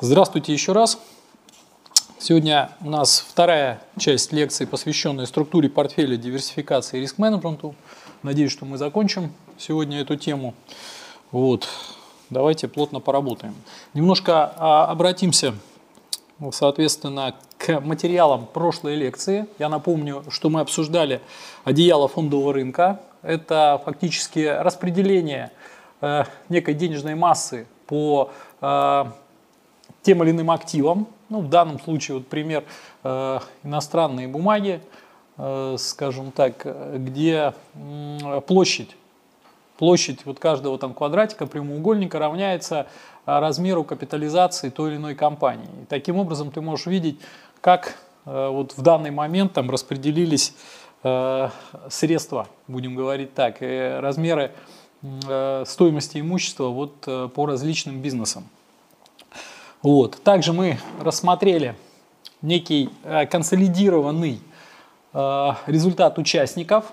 Здравствуйте еще раз. Сегодня у нас вторая часть лекции, посвященная структуре портфеля, диверсификации и риск-менеджменту. Надеюсь, что мы закончим сегодня эту тему. Вот. Давайте плотно поработаем. Немножко а, обратимся, соответственно, к материалам прошлой лекции. Я напомню, что мы обсуждали одеяло фондового рынка. Это фактически распределение э, некой денежной массы по э, тем или иным активам. Ну, в данном случае, вот пример, э, иностранные бумаги, э, скажем так, где э, площадь, площадь вот каждого там квадратика, прямоугольника равняется э, размеру капитализации той или иной компании. И таким образом ты можешь видеть, как э, вот в данный момент там распределились э, средства, будем говорить так, размеры э, стоимости имущества вот э, по различным бизнесам. Вот. Также мы рассмотрели некий э, консолидированный э, результат участников.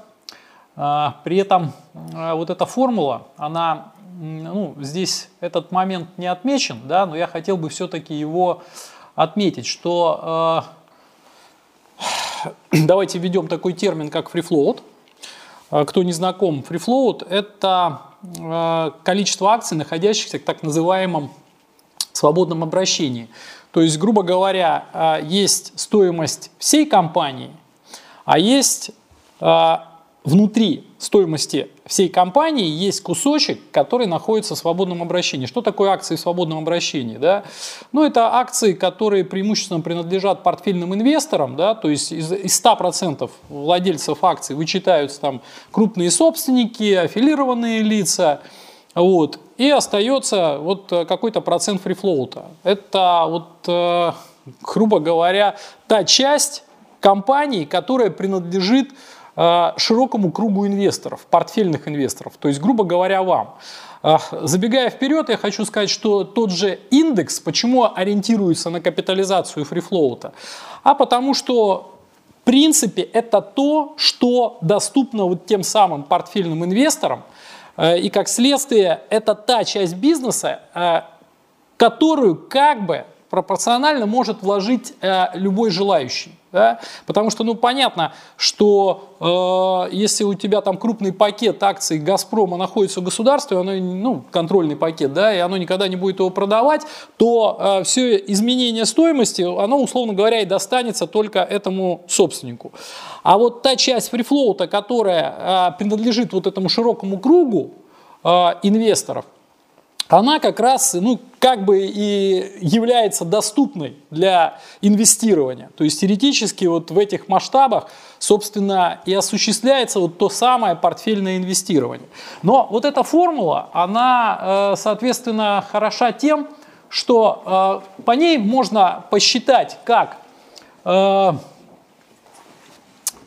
Э, при этом вот эта формула, она, ну, здесь этот момент не отмечен, да, но я хотел бы все-таки его отметить, что давайте введем такой термин, как free float. Кто не знаком, free float – это количество акций, находящихся в так называемом свободном обращении. То есть, грубо говоря, а, есть стоимость всей компании, а есть а, внутри стоимости всей компании есть кусочек, который находится в свободном обращении. Что такое акции в свободном обращении? Да? Ну, это акции, которые преимущественно принадлежат портфельным инвесторам, да? то есть из, из 100% владельцев акций вычитаются там крупные собственники, аффилированные лица, вот. И остается вот э, какой-то процент фрифлоута. Это вот, э, грубо говоря, та часть компании, которая принадлежит э, широкому кругу инвесторов, портфельных инвесторов, то есть, грубо говоря, вам. Забегая вперед, я хочу сказать, что тот же индекс, почему ориентируется на капитализацию фрифлоута? А потому что в принципе это то, что доступно вот тем самым портфельным инвесторам – и как следствие, это та часть бизнеса, э, которую как бы пропорционально может вложить э, любой желающий. Да? Потому что, ну, понятно, что э, если у тебя там крупный пакет акций «Газпрома» находится в государстве, оно, ну, контрольный пакет, да, и оно никогда не будет его продавать, то э, все изменение стоимости, оно, условно говоря, и достанется только этому собственнику. А вот та часть фрифлоута, которая э, принадлежит вот этому широкому кругу э, инвесторов, она как раз, ну, как бы и является доступной для инвестирования. То есть теоретически вот в этих масштабах, собственно, и осуществляется вот то самое портфельное инвестирование. Но вот эта формула, она, э, соответственно, хороша тем, что э, по ней можно посчитать, как э,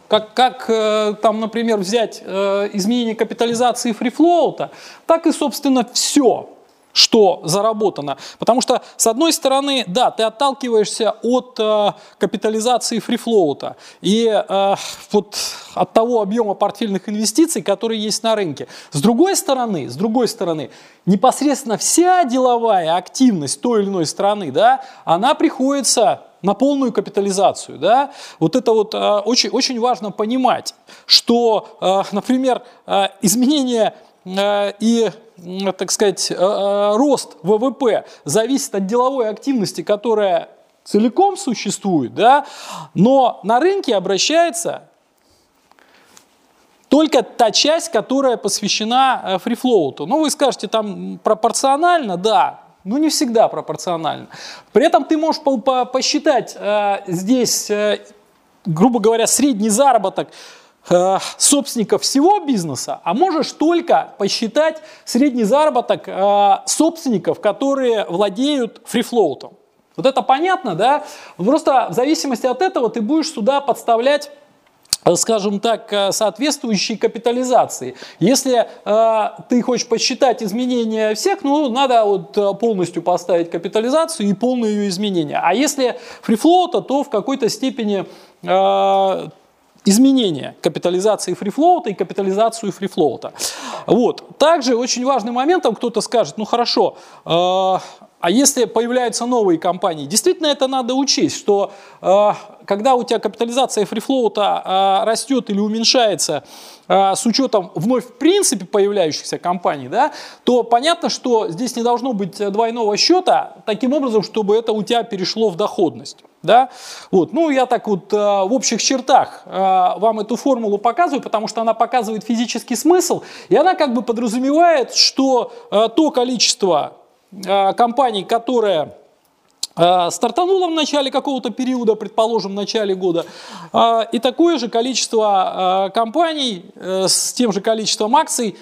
как, как там, например, взять изменение капитализации фрифлоута, так и, собственно, все что заработано. Потому что, с одной стороны, да, ты отталкиваешься от э, капитализации фрифлоута и э, вот от того объема портфельных инвестиций, которые есть на рынке. С другой стороны, с другой стороны, непосредственно вся деловая активность той или иной страны, да, она приходится на полную капитализацию. Да? Вот это вот э, очень, очень важно понимать, что, э, например, э, изменение и так сказать, э, э, рост ВВП зависит от деловой активности, которая целиком существует, да, но на рынке обращается только та часть, которая посвящена э, фрифлоуту. Ну, вы скажете, там пропорционально, да, но не всегда пропорционально. При этом ты можешь по по посчитать э, здесь, э, грубо говоря, средний заработок Э, собственников всего бизнеса, а можешь только посчитать средний заработок э, собственников, которые владеют фрифлоутом. Вот это понятно, да? Просто в зависимости от этого ты будешь сюда подставлять э, скажем так, соответствующей капитализации. Если э, ты хочешь посчитать изменения всех, ну, надо вот полностью поставить капитализацию и полное ее изменение. А если фрифлоута, то в какой-то степени э, изменения капитализации фрифлоута и капитализацию фрифлоута. Вот. Также очень важный момент, там кто-то скажет, ну хорошо, э, а если появляются новые компании, действительно это надо учесть, что э, когда у тебя капитализация фрифлоута э, растет или уменьшается э, с учетом вновь в принципе появляющихся компаний, да, то понятно, что здесь не должно быть двойного счета таким образом, чтобы это у тебя перешло в доходность. Да? Вот. Ну, я так вот э, в общих чертах э, вам эту формулу показываю, потому что она показывает физический смысл, и она как бы подразумевает, что э, то количество Э, компаний, которая э, стартанула в начале какого-то периода, предположим, в начале года, э, и такое же количество компаний с тем же количеством акций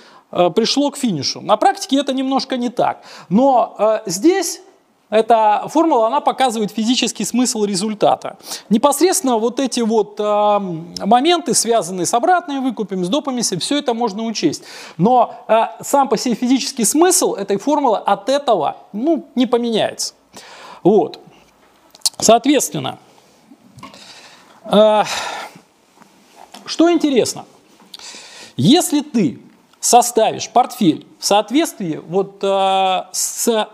пришло к финишу. На практике это немножко не так. Но здесь эта формула, она показывает физический смысл результата. Непосредственно вот эти вот э, моменты, связанные с обратными выкупами, с допами, все это можно учесть. Но э, сам по себе физический смысл этой формулы от этого ну, не поменяется. Вот. Соответственно, э, что интересно, если ты составишь портфель в соответствии вот э, с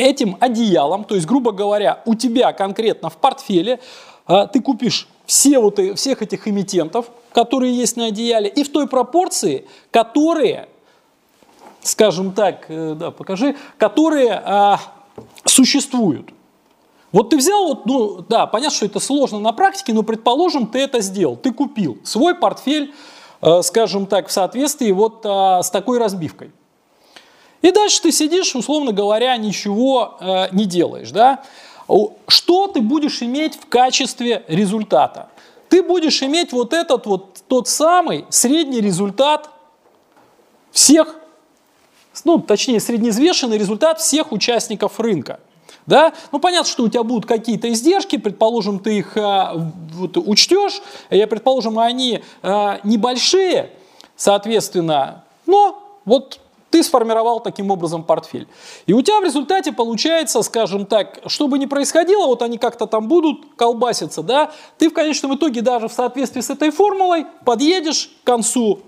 этим одеялом, то есть, грубо говоря, у тебя конкретно в портфеле а, ты купишь все вот, всех этих эмитентов, которые есть на одеяле, и в той пропорции, которые, скажем так, э, да, покажи, которые а, существуют. Вот ты взял, вот, ну да, понятно, что это сложно на практике, но предположим, ты это сделал, ты купил свой портфель, э, скажем так, в соответствии вот а, с такой разбивкой. И дальше ты сидишь, условно говоря, ничего э, не делаешь. Да? Что ты будешь иметь в качестве результата? Ты будешь иметь вот этот вот тот самый средний результат всех, ну, точнее, среднеизвешенный результат всех участников рынка. Да? Ну, понятно, что у тебя будут какие-то издержки, предположим, ты их а, вот, учтешь, я предположим, они а, небольшие, соответственно, но вот ты сформировал таким образом портфель. И у тебя в результате получается, скажем так, что бы ни происходило, вот они как-то там будут колбаситься, да, ты в конечном итоге даже в соответствии с этой формулой подъедешь к концу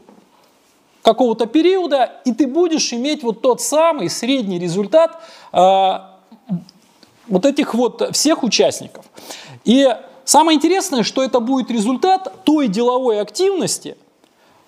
какого-то периода, и ты будешь иметь вот тот самый средний результат э, вот этих вот всех участников. И самое интересное, что это будет результат той деловой активности,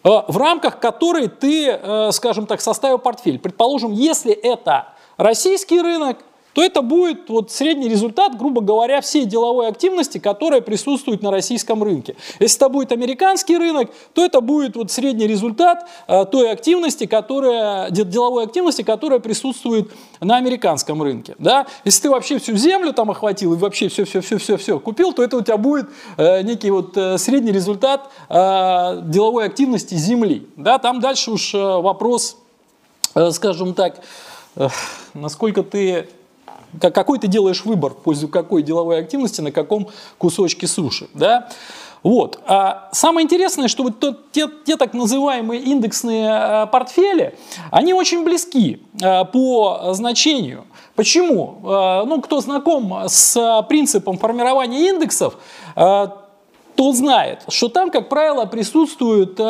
в рамках которой ты, э, скажем так, составил портфель. Предположим, если это российский рынок, то это будет вот средний результат, грубо говоря, всей деловой активности, которая присутствует на российском рынке. Если это будет американский рынок, то это будет вот средний результат э, той активности, которая, деловой активности, которая присутствует на американском рынке. Да? Если ты вообще всю землю там охватил и вообще все-все-все-все-все купил, то это у тебя будет э, некий вот э, средний результат деловой активности земли. Да? Там дальше уж вопрос, скажем так, насколько ты какой ты делаешь выбор в пользу какой деловой активности на каком кусочке суши. Да? Вот. А самое интересное, что вот те, те так называемые индексные а, портфели, они очень близки а, по значению. Почему? А, ну, кто знаком с принципом формирования индексов, тот знает, что там, как правило, присутствуют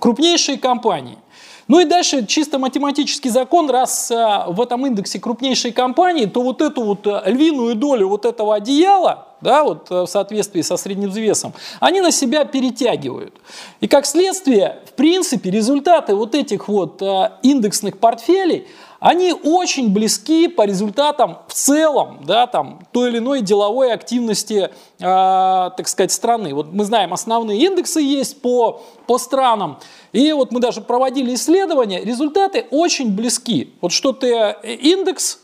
крупнейшие компании. Ну и дальше чисто математический закон, раз а, в этом индексе крупнейшие компании, то вот эту вот а, львиную долю вот этого одеяла, да, вот а, в соответствии со средним взвесом, они на себя перетягивают. И как следствие, в принципе, результаты вот этих вот индексных портфелей – они очень близки по результатам в целом да, там, той или иной деловой активности, э, так сказать, страны. Вот мы знаем, основные индексы есть по, по странам, и вот мы даже проводили исследования, результаты очень близки. Вот что ты э, индекс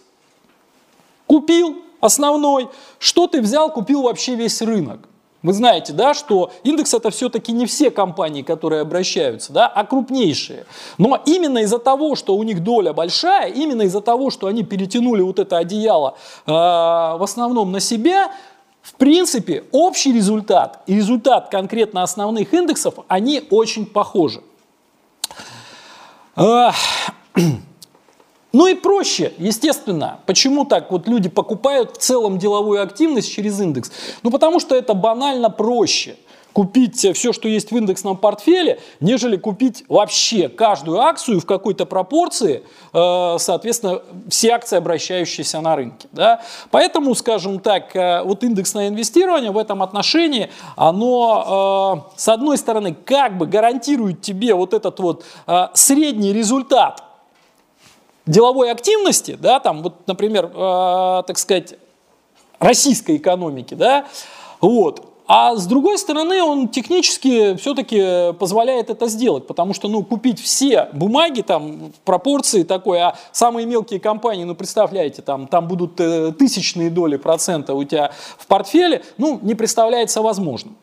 купил основной, что ты взял, купил вообще весь рынок. Вы знаете, да, что индекс это все-таки не все компании, которые обращаются, да, а крупнейшие. Но именно из-за того, что у них доля большая, именно из-за того, что они перетянули вот это одеяло э, в основном на себя, в принципе, общий результат и результат конкретно основных индексов, они очень похожи. Ну и проще, естественно. Почему так вот люди покупают в целом деловую активность через индекс? Ну потому что это банально проще. купить все, что есть в индексном портфеле, нежели купить вообще каждую акцию в какой-то пропорции, э, соответственно, все акции, обращающиеся на рынке. Да? Поэтому, скажем так, э, вот индексное инвестирование в этом отношении, оно, э, с одной стороны, как бы гарантирует тебе вот этот вот средний результат деловой активности, да, там вот, например, так сказать, российской экономики, да, вот, а с другой стороны, он технически все-таки позволяет это сделать, потому что, ну, купить все бумаги там в пропорции такой, а самые мелкие компании, ну, представляете, там, там будут э, тысячные доли процента у тебя в портфеле, ну, не представляется возможным.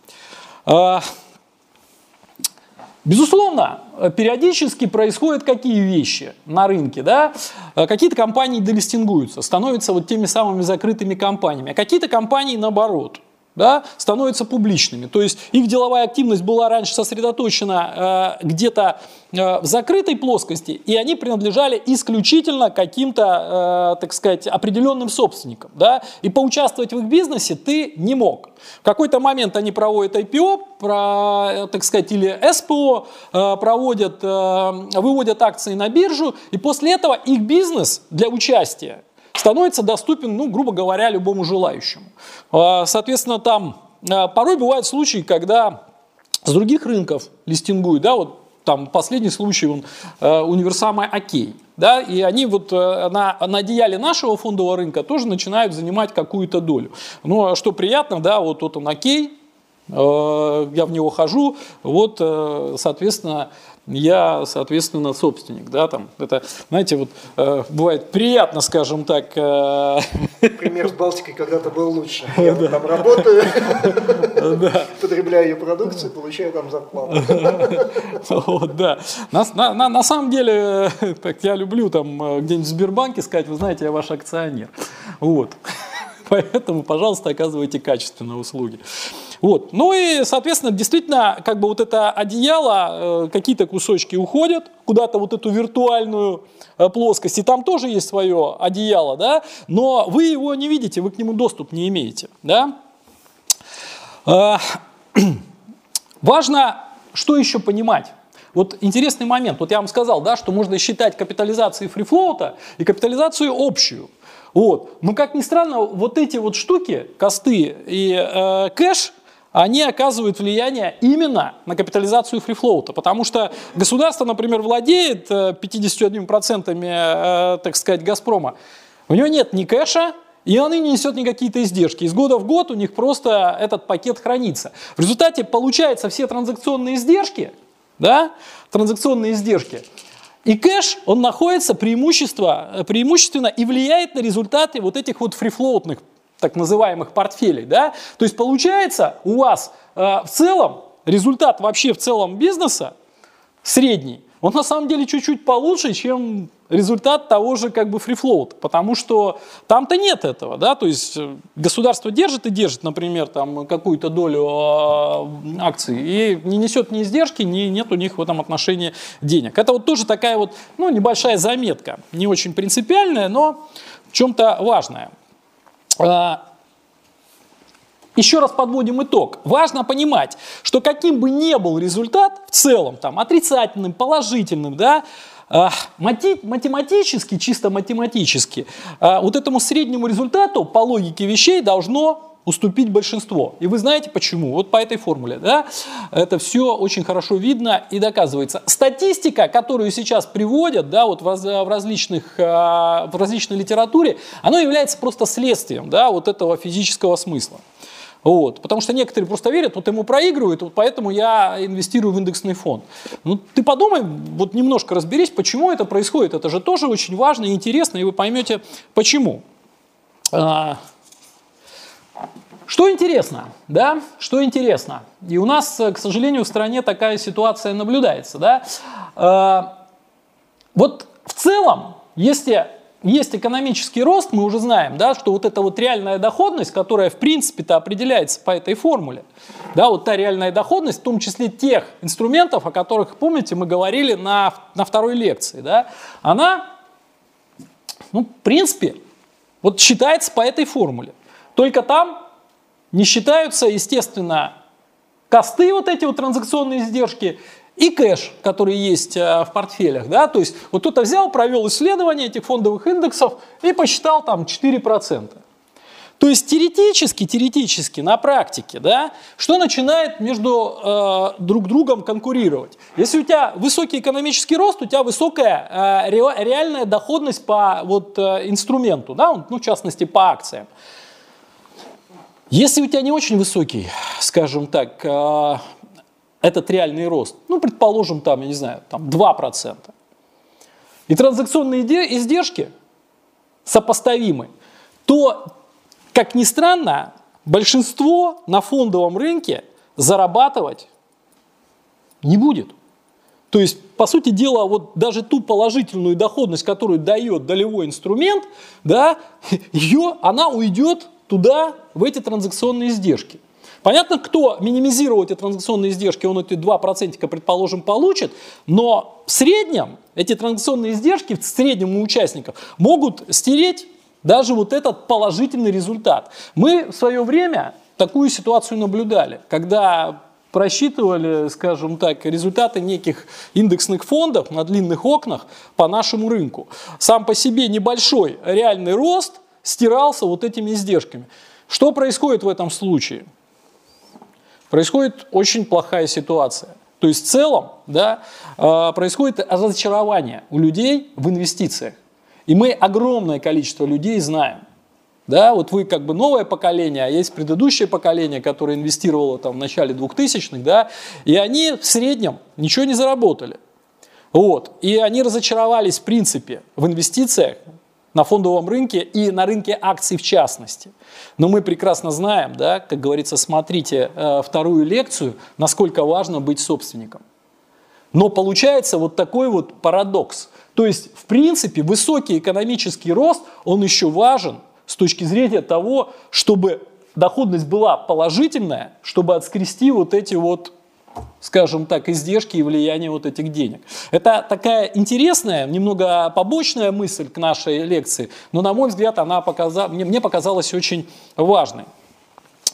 Безусловно, периодически происходят какие вещи на рынке, да? Какие-то компании делистингуются, становятся вот теми самыми закрытыми компаниями, а какие-то компании наоборот – да, становятся публичными. То есть их деловая активность была раньше сосредоточена э, где-то э, в закрытой плоскости, и они принадлежали исключительно каким-то, э, так сказать, определенным собственникам. Да? И поучаствовать в их бизнесе ты не мог. В какой-то момент они проводят IPO, про, так сказать, или СПО, э, проводят, э, выводят акции на биржу, и после этого их бизнес для участия становится доступен, ну, грубо говоря, любому желающему. А, соответственно, там а, порой бывают случаи, когда с других рынков листингуют, да, вот там последний случай, он, э, универсамы Окей, да, и они вот на, на одеяле нашего фондового рынка тоже начинают занимать какую-то долю. Ну, а что приятно, да, вот, вот он Окей, я в него хожу, вот, соответственно, я, соответственно, собственник, да, там, это, знаете, вот э, бывает приятно, скажем так. Э... Пример с Балтикой когда-то был лучше. Я да. там работаю, потребляю ее продукцию, получаю там зарплату. Вот, да. На, на, на, на самом деле, так, я люблю там э, где-нибудь в Сбербанке сказать, вы знаете, я ваш акционер. Вот. Поэтому, пожалуйста, оказывайте качественные услуги. Вот. Ну и, соответственно, действительно, как бы вот это одеяло, э, какие-то кусочки уходят куда-то вот эту виртуальную э, плоскость, и там тоже есть свое одеяло, да, но вы его не видите, вы к нему доступ не имеете, да. Э, важно, что еще понимать. Вот интересный момент. Вот я вам сказал, да, что можно считать капитализацией фрифлоута и капитализацию общую. Вот. Но как ни странно, вот эти вот штуки, косты и э, кэш, они оказывают влияние именно на капитализацию фрифлоута, потому что государство, например, владеет 51%, э, э, так сказать, Газпрома. У него нет ни кэша, и он не несет никакие-то издержки. Из года в год у них просто этот пакет хранится. В результате получается все транзакционные издержки, да, транзакционные издержки, и кэш, он находится преимущество, преимущественно и влияет на результаты вот этих вот фрифлоутных так называемых портфелей, да, то есть получается у вас э, в целом результат вообще в целом бизнеса средний, он на самом деле чуть-чуть получше, чем результат того же как бы фрифлоута, потому что там-то нет этого, да, то есть э, государство держит и держит, например, там какую-то долю э, акций и не несет ни издержки, ни нет у них в этом отношении денег. Это вот тоже такая вот, ну, небольшая заметка, не очень принципиальная, но в чем-то важная. А, еще раз подводим итог. Важно понимать, что каким бы ни был результат в целом, там, отрицательным, положительным, да, математически, чисто математически, а, вот этому среднему результату по логике вещей должно уступить большинство. И вы знаете почему? Вот по этой формуле. Да? Это все очень хорошо видно и доказывается. Статистика, которую сейчас приводят да, вот в, раз, в, различных, а, в различной литературе, она является просто следствием да, вот этого физического смысла. Вот. Потому что некоторые просто верят, вот ему проигрывают, вот поэтому я инвестирую в индексный фонд. Ну, ты подумай, вот немножко разберись, почему это происходит. Это же тоже очень важно и интересно, и вы поймете, почему. А, что интересно, да, что интересно, и у нас, к сожалению, в стране такая ситуация наблюдается, да, э, вот в целом, если есть экономический рост, мы уже знаем, да, что вот эта вот реальная доходность, которая в принципе-то определяется по этой формуле, да, вот та реальная доходность, в том числе тех инструментов, о которых, помните, мы говорили на, на второй лекции, да, она, ну, в принципе, вот считается по этой формуле. Только там не считаются, естественно, косты, вот эти вот транзакционные издержки, и кэш, который есть э, в портфелях. Да? То есть вот кто-то взял, провел исследование этих фондовых индексов и посчитал там 4%. То есть теоретически, теоретически, на практике, да, что начинает между э, друг другом конкурировать? Если у тебя высокий экономический рост, у тебя высокая э, ре, реальная доходность по вот, э, инструменту, да, ну, в частности, по акциям. Если у тебя не очень высокий, скажем так, э, этот реальный рост, ну, предположим, там, я не знаю, там 2%, и транзакционные издержки сопоставимы, то как ни странно, большинство на фондовом рынке зарабатывать не будет. То есть, по сути дела, вот даже ту положительную доходность, которую дает долевой инструмент, да, ее, она уйдет туда, в эти транзакционные издержки. Понятно, кто минимизировал эти транзакционные издержки, он эти 2% предположим получит, но в среднем эти транзакционные издержки, в среднем у участников, могут стереть даже вот этот положительный результат. Мы в свое время такую ситуацию наблюдали, когда просчитывали, скажем так, результаты неких индексных фондов на длинных окнах по нашему рынку. Сам по себе небольшой реальный рост стирался вот этими издержками. Что происходит в этом случае? Происходит очень плохая ситуация. То есть в целом да, а, происходит разочарование у людей в инвестициях. И мы огромное количество людей знаем. Да, вот вы как бы новое поколение, а есть предыдущее поколение, которое инвестировало там в начале 2000-х, да, и они в среднем ничего не заработали. Вот. И они разочаровались в принципе в инвестициях на фондовом рынке и на рынке акций в частности. Но мы прекрасно знаем, да, как говорится, смотрите э, вторую лекцию, насколько важно быть собственником. Но получается вот такой вот парадокс. То есть, в принципе, высокий экономический рост, он еще важен с точки зрения того, чтобы доходность была положительная, чтобы отскрести вот эти вот скажем так, издержки и влияние вот этих денег. Это такая интересная, немного побочная мысль к нашей лекции, но, на мой взгляд, она показа... мне, мне показалась очень важной.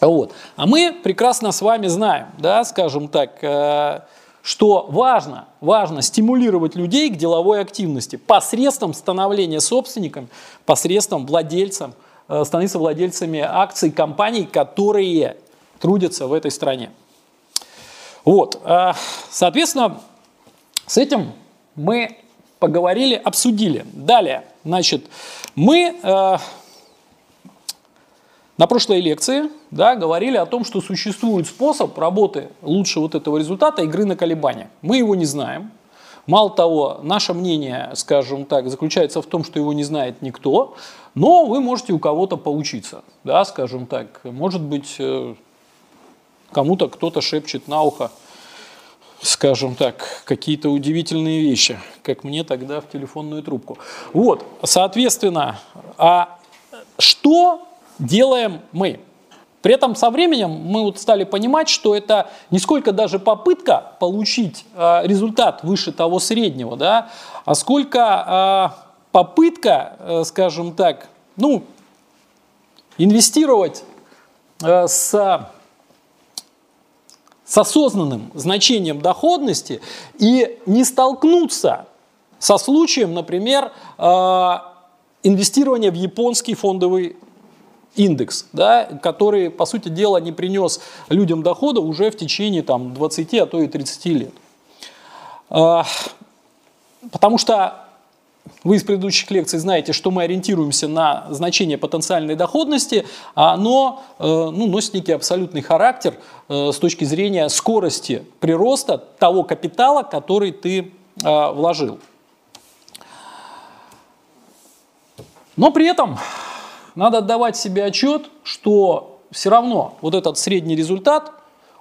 Вот. А мы прекрасно с вами знаем, да, скажем так, э, что важно, важно стимулировать людей к деловой активности посредством становления собственником, посредством владельцем, э, становиться владельцами акций компаний, которые трудятся в этой стране. Вот, э, соответственно, с этим мы поговорили, обсудили. Далее, значит, мы э, на прошлой лекции да, говорили о том, что существует способ работы лучше вот этого результата игры на колебания. Мы его не знаем. Мало того, наше мнение, скажем так, заключается в том, что его не знает никто, но вы можете у кого-то поучиться, да, скажем так. Может быть, э, кому-то кто-то шепчет на ухо, скажем так, какие-то удивительные вещи, как мне тогда в телефонную трубку. Вот, соответственно, а что делаем мы. При этом со временем мы вот стали понимать, что это не сколько даже попытка получить э, результат выше того среднего, да, а сколько э, попытка, э, скажем так, ну, инвестировать э, с, с осознанным значением доходности и не столкнуться со случаем, например, э, инвестирования в японский фондовый индекс, да, который, по сути дела, не принес людям дохода уже в течение там, 20, а то и 30 лет. А, потому что вы из предыдущих лекций знаете, что мы ориентируемся на значение потенциальной доходности, а оно э, ну, носит некий абсолютный характер э, с точки зрения скорости прироста того капитала, который ты э, вложил. Но при этом надо отдавать себе отчет, что все равно вот этот средний результат,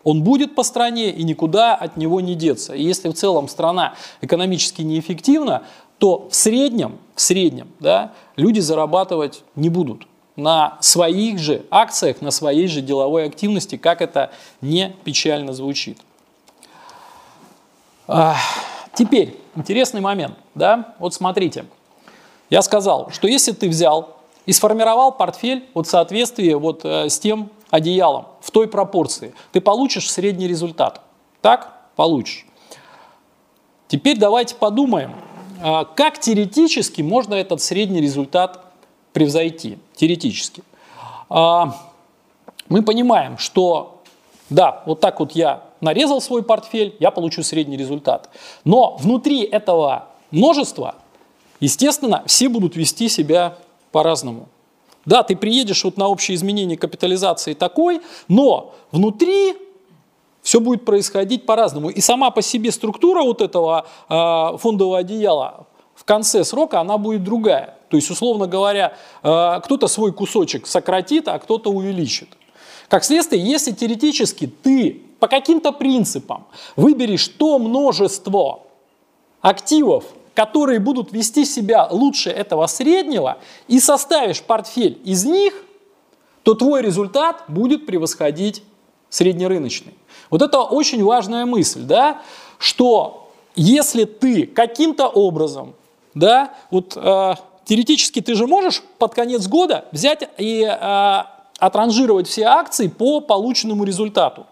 он будет по стране и никуда от него не деться. И если в целом страна экономически неэффективна, то в среднем, в среднем да, люди зарабатывать не будут на своих же акциях, на своей же деловой активности, как это не печально звучит. Теперь, интересный момент. Да? Вот смотрите, я сказал, что если ты взял и сформировал портфель вот в соответствии вот э, с тем одеялом, в той пропорции. Ты получишь средний результат. Так? Получишь. Теперь давайте подумаем, а, как теоретически можно этот средний результат превзойти. Теоретически. А, мы понимаем, что да, вот так вот я нарезал свой портфель, я получу средний результат. Но внутри этого множества, естественно, все будут вести себя по-разному. Да, ты приедешь вот на общее изменение капитализации такой, но внутри все будет происходить по-разному. И сама по себе структура вот этого э, фондового одеяла в конце срока, она будет другая. То есть, условно говоря, э, кто-то свой кусочек сократит, а кто-то увеличит. Как следствие, если теоретически ты по каким-то принципам выберешь то множество активов, которые будут вести себя лучше этого среднего, и составишь портфель из них, то твой результат будет превосходить среднерыночный. Вот это очень важная мысль, да, что если ты каким-то образом, да, вот э, теоретически ты же можешь под конец года взять и э, отранжировать все акции по полученному результату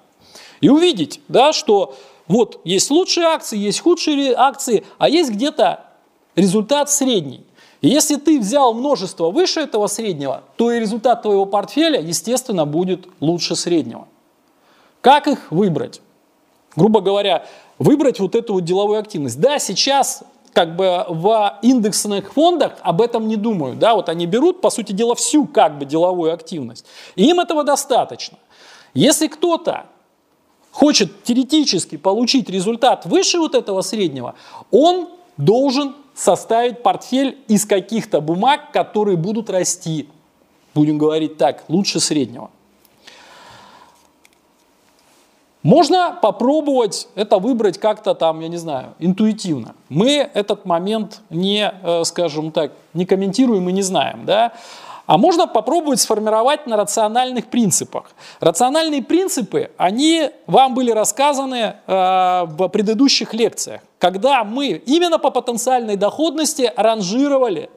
и увидеть, да, что вот есть лучшие акции, есть худшие акции, а есть где-то результат средний. И если ты взял множество выше этого среднего, то и результат твоего портфеля, естественно, будет лучше среднего. Как их выбрать? Грубо говоря, выбрать вот эту вот деловую активность. Да, сейчас как бы в индексных фондах об этом не думают. Да, вот они берут, по сути дела, всю как бы деловую активность. И им этого достаточно. Если кто-то хочет теоретически получить результат выше вот этого среднего, он должен составить портфель из каких-то бумаг, которые будут расти. Будем говорить так, лучше среднего. Можно попробовать это выбрать как-то там, я не знаю, интуитивно. Мы этот момент не, э, скажем так, не комментируем и не знаем, да. А можно попробовать сформировать на рациональных принципах. Рациональные принципы, они вам были рассказаны э, в предыдущих лекциях, когда мы именно по потенциальной доходности ранжировали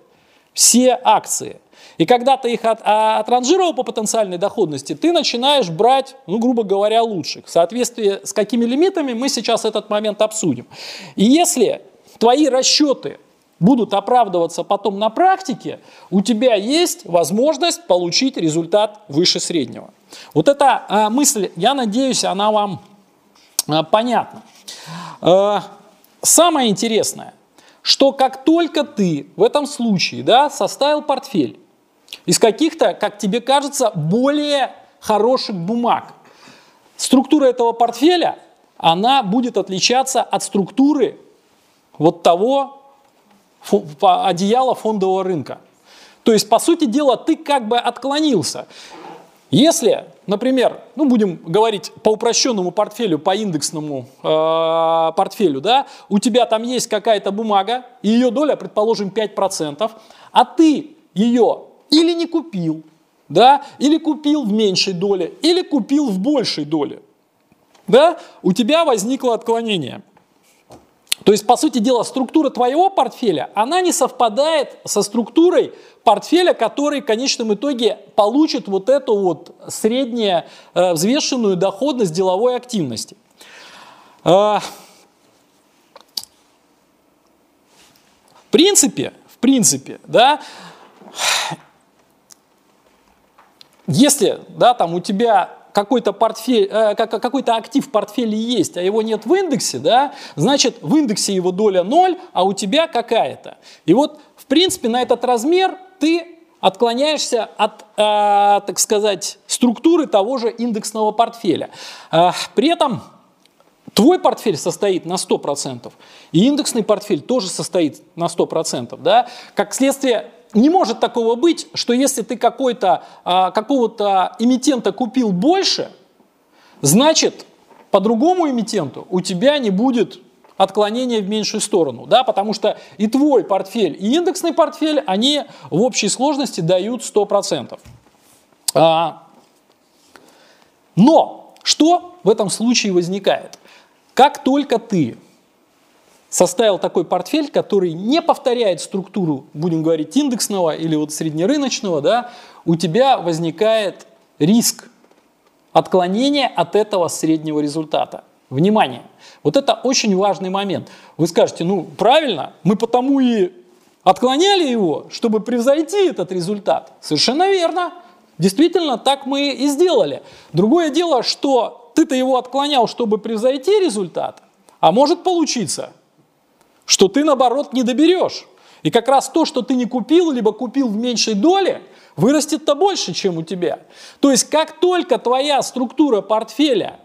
все акции. И когда ты их от, а, отранжировал по потенциальной доходности, ты начинаешь брать, ну, грубо говоря, лучших. В соответствии с какими лимитами мы сейчас этот момент обсудим. И если твои расчеты будут оправдываться потом на практике, у тебя есть возможность получить результат выше среднего. Вот эта а, мысль, я надеюсь, она вам а, понятна. А, самое интересное, что как только ты в этом случае да, составил портфель из каких-то, как тебе кажется, более хороших бумаг, структура этого портфеля, она будет отличаться от структуры вот того одеяло фондового рынка. То есть, по сути дела, ты как бы отклонился. Если, например, ну будем говорить по упрощенному портфелю, по индексному э, портфелю, да, у тебя там есть какая-то бумага, и ее доля, предположим, 5%, а ты ее или не купил, да, или купил в меньшей доле, или купил в большей доле, да, у тебя возникло отклонение – то есть, по сути дела, структура твоего портфеля, она не совпадает со структурой портфеля, который в конечном итоге получит вот эту вот среднюю э, взвешенную доходность деловой активности. Э, в принципе, в принципе, да, если, да, там у тебя какой-то портфель, э, какой-то актив в портфеле есть, а его нет в индексе, да, значит в индексе его доля 0, а у тебя какая-то. И вот, в принципе, на этот размер ты отклоняешься от, э, так сказать, структуры того же индексного портфеля. Э, при этом твой портфель состоит на 100%, и индексный портфель тоже состоит на 100%. Да? Как следствие, не может такого быть, что если ты какой-то, а, какого-то эмитента купил больше, значит, по другому эмитенту у тебя не будет отклонения в меньшую сторону, да, потому что и твой портфель, и индексный портфель, они в общей сложности дают 100%. А, но что в этом случае возникает? Как только ты составил такой портфель, который не повторяет структуру, будем говорить, индексного или вот среднерыночного, да, у тебя возникает риск отклонения от этого среднего результата. Внимание! Вот это очень важный момент. Вы скажете, ну правильно, мы потому и отклоняли его, чтобы превзойти этот результат. Совершенно верно. Действительно, так мы и сделали. Другое дело, что ты-то его отклонял, чтобы превзойти результат, а может получиться – что ты, наоборот, не доберешь. И как раз то, что ты не купил, либо купил в меньшей доле, вырастет-то больше, чем у тебя. То есть, как только твоя структура портфеля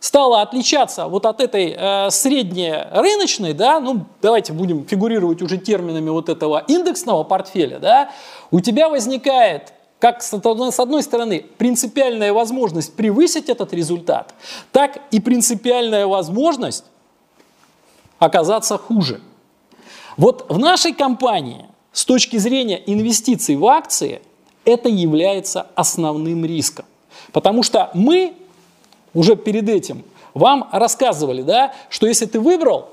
стала отличаться вот от этой э, средней рыночной, да, ну давайте будем фигурировать уже терминами вот этого индексного портфеля, да, у тебя возникает как с одной стороны принципиальная возможность превысить этот результат, так и принципиальная возможность оказаться хуже. Вот в нашей компании с точки зрения инвестиций в акции это является основным риском. Потому что мы уже перед этим вам рассказывали, да, что если ты выбрал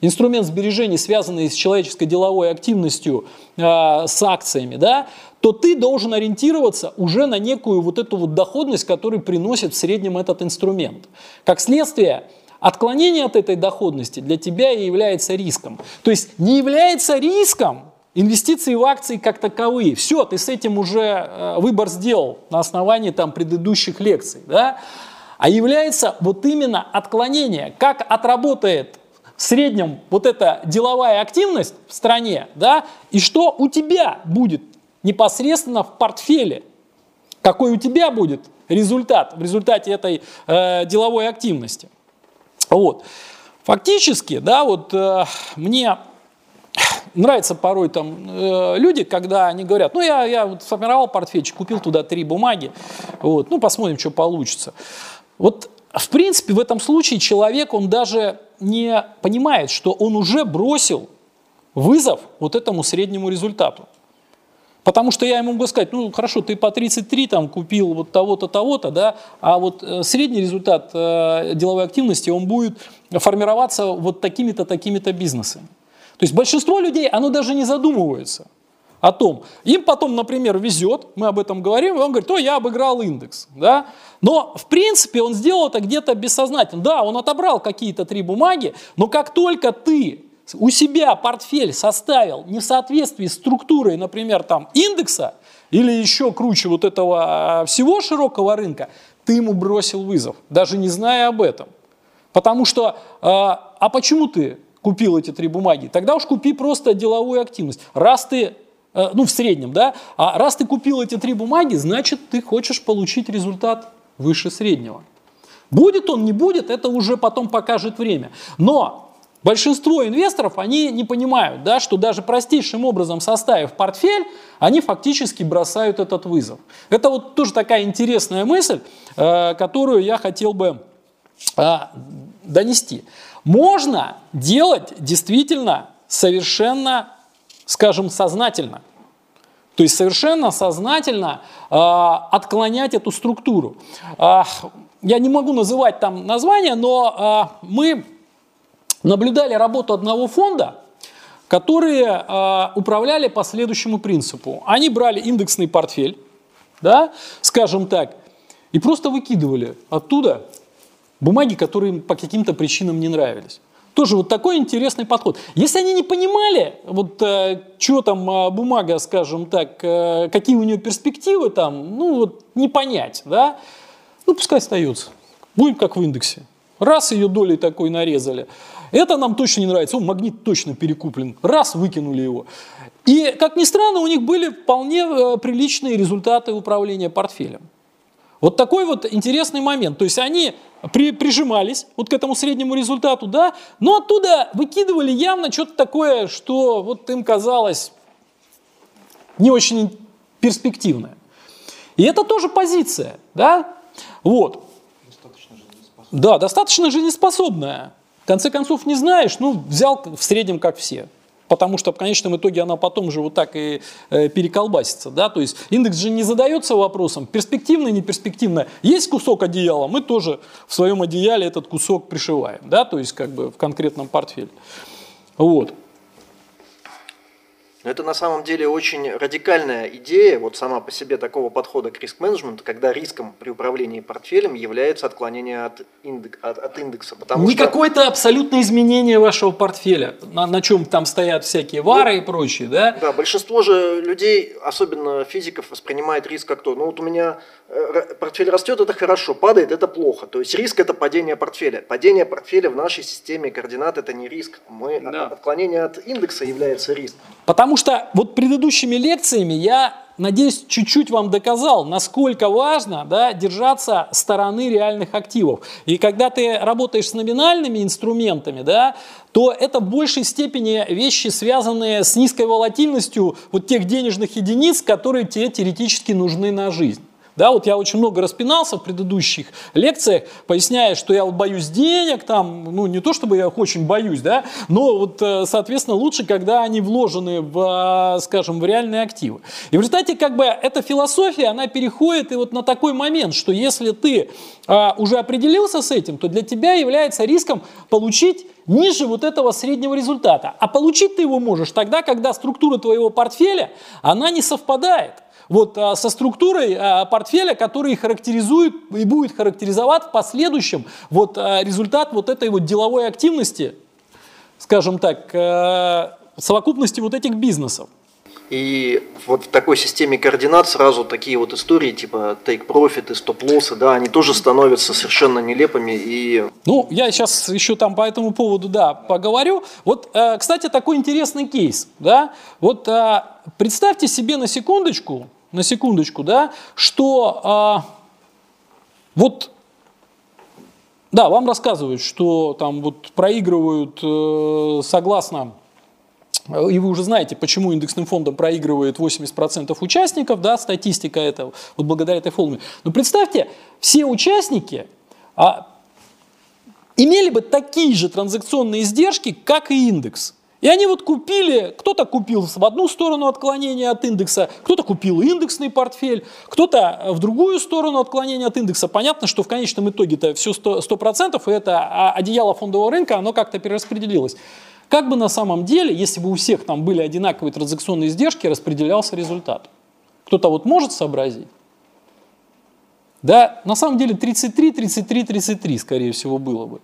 инструмент сбережений, связанный с человеческой деловой активностью, э, с акциями, да, то ты должен ориентироваться уже на некую вот эту вот доходность, которую приносит в среднем этот инструмент. Как следствие, Отклонение от этой доходности для тебя и является риском. То есть не является риском инвестиции в акции как таковые. Все, ты с этим уже э, выбор сделал на основании там, предыдущих лекций. Да? А является вот именно отклонение. Как отработает в среднем вот эта деловая активность в стране, да, и что у тебя будет непосредственно в портфеле, какой у тебя будет результат в результате этой э, деловой активности. Вот. Фактически, да, вот э, мне нравится порой там э, люди, когда они говорят, ну я, я вот сформировал портфельчик, купил туда три бумаги, вот, ну посмотрим, что получится. Вот в принципе в этом случае человек, он даже не понимает, что он уже бросил вызов вот этому среднему результату. Потому что я ему могу сказать, ну хорошо, ты по 33 там купил вот того-то, того-то, да, а вот э, средний результат э, деловой активности, он будет формироваться вот такими-то, такими-то бизнесами. То есть большинство людей, оно даже не задумывается о том. Им потом, например, везет, мы об этом говорим, и он говорит, о, я обыграл индекс. Да? Но, в принципе, он сделал это где-то бессознательно. Да, он отобрал какие-то три бумаги, но как только ты у себя портфель составил не в соответствии с структурой, например, там индекса или еще круче вот этого а, всего широкого рынка, ты ему бросил вызов, даже не зная об этом. Потому что, а, а почему ты купил эти три бумаги? Тогда уж купи просто деловую активность. Раз ты э, ну, в среднем, да, а раз ты купил эти три бумаги, значит, ты хочешь получить результат выше среднего. Будет он, не будет, это уже потом покажет время. Но Большинство инвесторов, они не понимают, да, что даже простейшим образом составив портфель, они фактически бросают этот вызов. Это вот тоже такая интересная мысль, э, которую я хотел бы э, донести. Можно делать действительно совершенно, скажем, сознательно. То есть совершенно сознательно э, отклонять эту структуру. Э, я не могу называть там название, но э, мы наблюдали работу одного фонда, которые э, управляли по следующему принципу. Они брали индексный портфель, да, скажем так, и просто выкидывали оттуда бумаги, которые им по каким-то причинам не нравились. Тоже вот такой интересный подход. Если они не понимали, вот э, что там э, бумага, скажем так, э, какие у нее перспективы там, ну вот не понять, да, ну пускай остается. Будем как в индексе. Раз ее долей такой нарезали. Это нам точно не нравится. О, магнит точно перекуплен. Раз, выкинули его. И, как ни странно, у них были вполне э, приличные результаты управления портфелем. Вот такой вот интересный момент. То есть они при, прижимались вот к этому среднему результату, да, но оттуда выкидывали явно что-то такое, что вот им казалось не очень перспективное. И это тоже позиция, да, вот. Достаточно жизнеспособная. Да, достаточно жизнеспособная. Конце концов, не знаешь, ну, взял в среднем как все. потому что в конечном итоге она потом же вот так и э, переколбасится. Да? То есть индекс же не задается вопросом, перспективно, не перспективно. Есть кусок одеяла, мы тоже в своем одеяле этот кусок пришиваем, да? то есть как бы в конкретном портфеле. Вот. Но это на самом деле очень радикальная идея, вот сама по себе такого подхода к риск-менеджменту, когда риском при управлении портфелем является отклонение от, индек, от, от индекса. Потому Не что... какое-то абсолютное изменение вашего портфеля, на, на чем там стоят всякие вары ну, и прочее, да? Да, большинство же людей, особенно физиков, воспринимает риск как то, ну вот у меня портфель растет, это хорошо, падает, это плохо. То есть риск это падение портфеля. Падение портфеля в нашей системе координат это не риск. Мы, да. Отклонение от индекса является риском. Потому что вот предыдущими лекциями я, надеюсь, чуть-чуть вам доказал, насколько важно да, держаться стороны реальных активов. И когда ты работаешь с номинальными инструментами, да, то это в большей степени вещи, связанные с низкой волатильностью вот тех денежных единиц, которые тебе теоретически нужны на жизнь. Да, вот я очень много распинался в предыдущих лекциях, поясняя, что я вот боюсь денег, там, ну не то чтобы я их очень боюсь, да, но вот, э, соответственно, лучше, когда они вложены в, э, скажем, в реальные активы. И в результате, как бы, эта философия, она переходит и вот на такой момент, что если ты а, уже определился с этим, то для тебя является риском получить ниже вот этого среднего результата. А получить ты его можешь тогда, когда структура твоего портфеля, она не совпадает вот а, со структурой а, портфеля, который характеризует и будет характеризовать в последующем вот а, результат вот этой вот деловой активности, скажем так, совокупности вот этих бизнесов. И вот в такой системе координат сразу такие вот истории, типа take profit и стоп-лоссы, да, они тоже становятся совершенно нелепыми и... Ну, я сейчас еще там по этому поводу, да, поговорю. Вот, кстати, такой интересный кейс, да, вот представьте себе на секундочку, на секундочку, да, что а, вот, да, вам рассказывают, что там вот проигрывают э, согласно и вы уже знаете, почему индексным фондом проигрывает 80% участников, да, статистика это, вот благодаря этой формуле. Но представьте, все участники а, имели бы такие же транзакционные издержки, как и индекс. И они вот купили, кто-то купил в одну сторону отклонения от индекса, кто-то купил индексный портфель, кто-то в другую сторону отклонения от индекса. Понятно, что в конечном итоге-то все 100%, 100% и это одеяло фондового рынка, оно как-то перераспределилось. Как бы на самом деле, если бы у всех там были одинаковые транзакционные издержки, распределялся результат? Кто-то вот может сообразить? Да, на самом деле 33, 33, 33, скорее всего, было бы.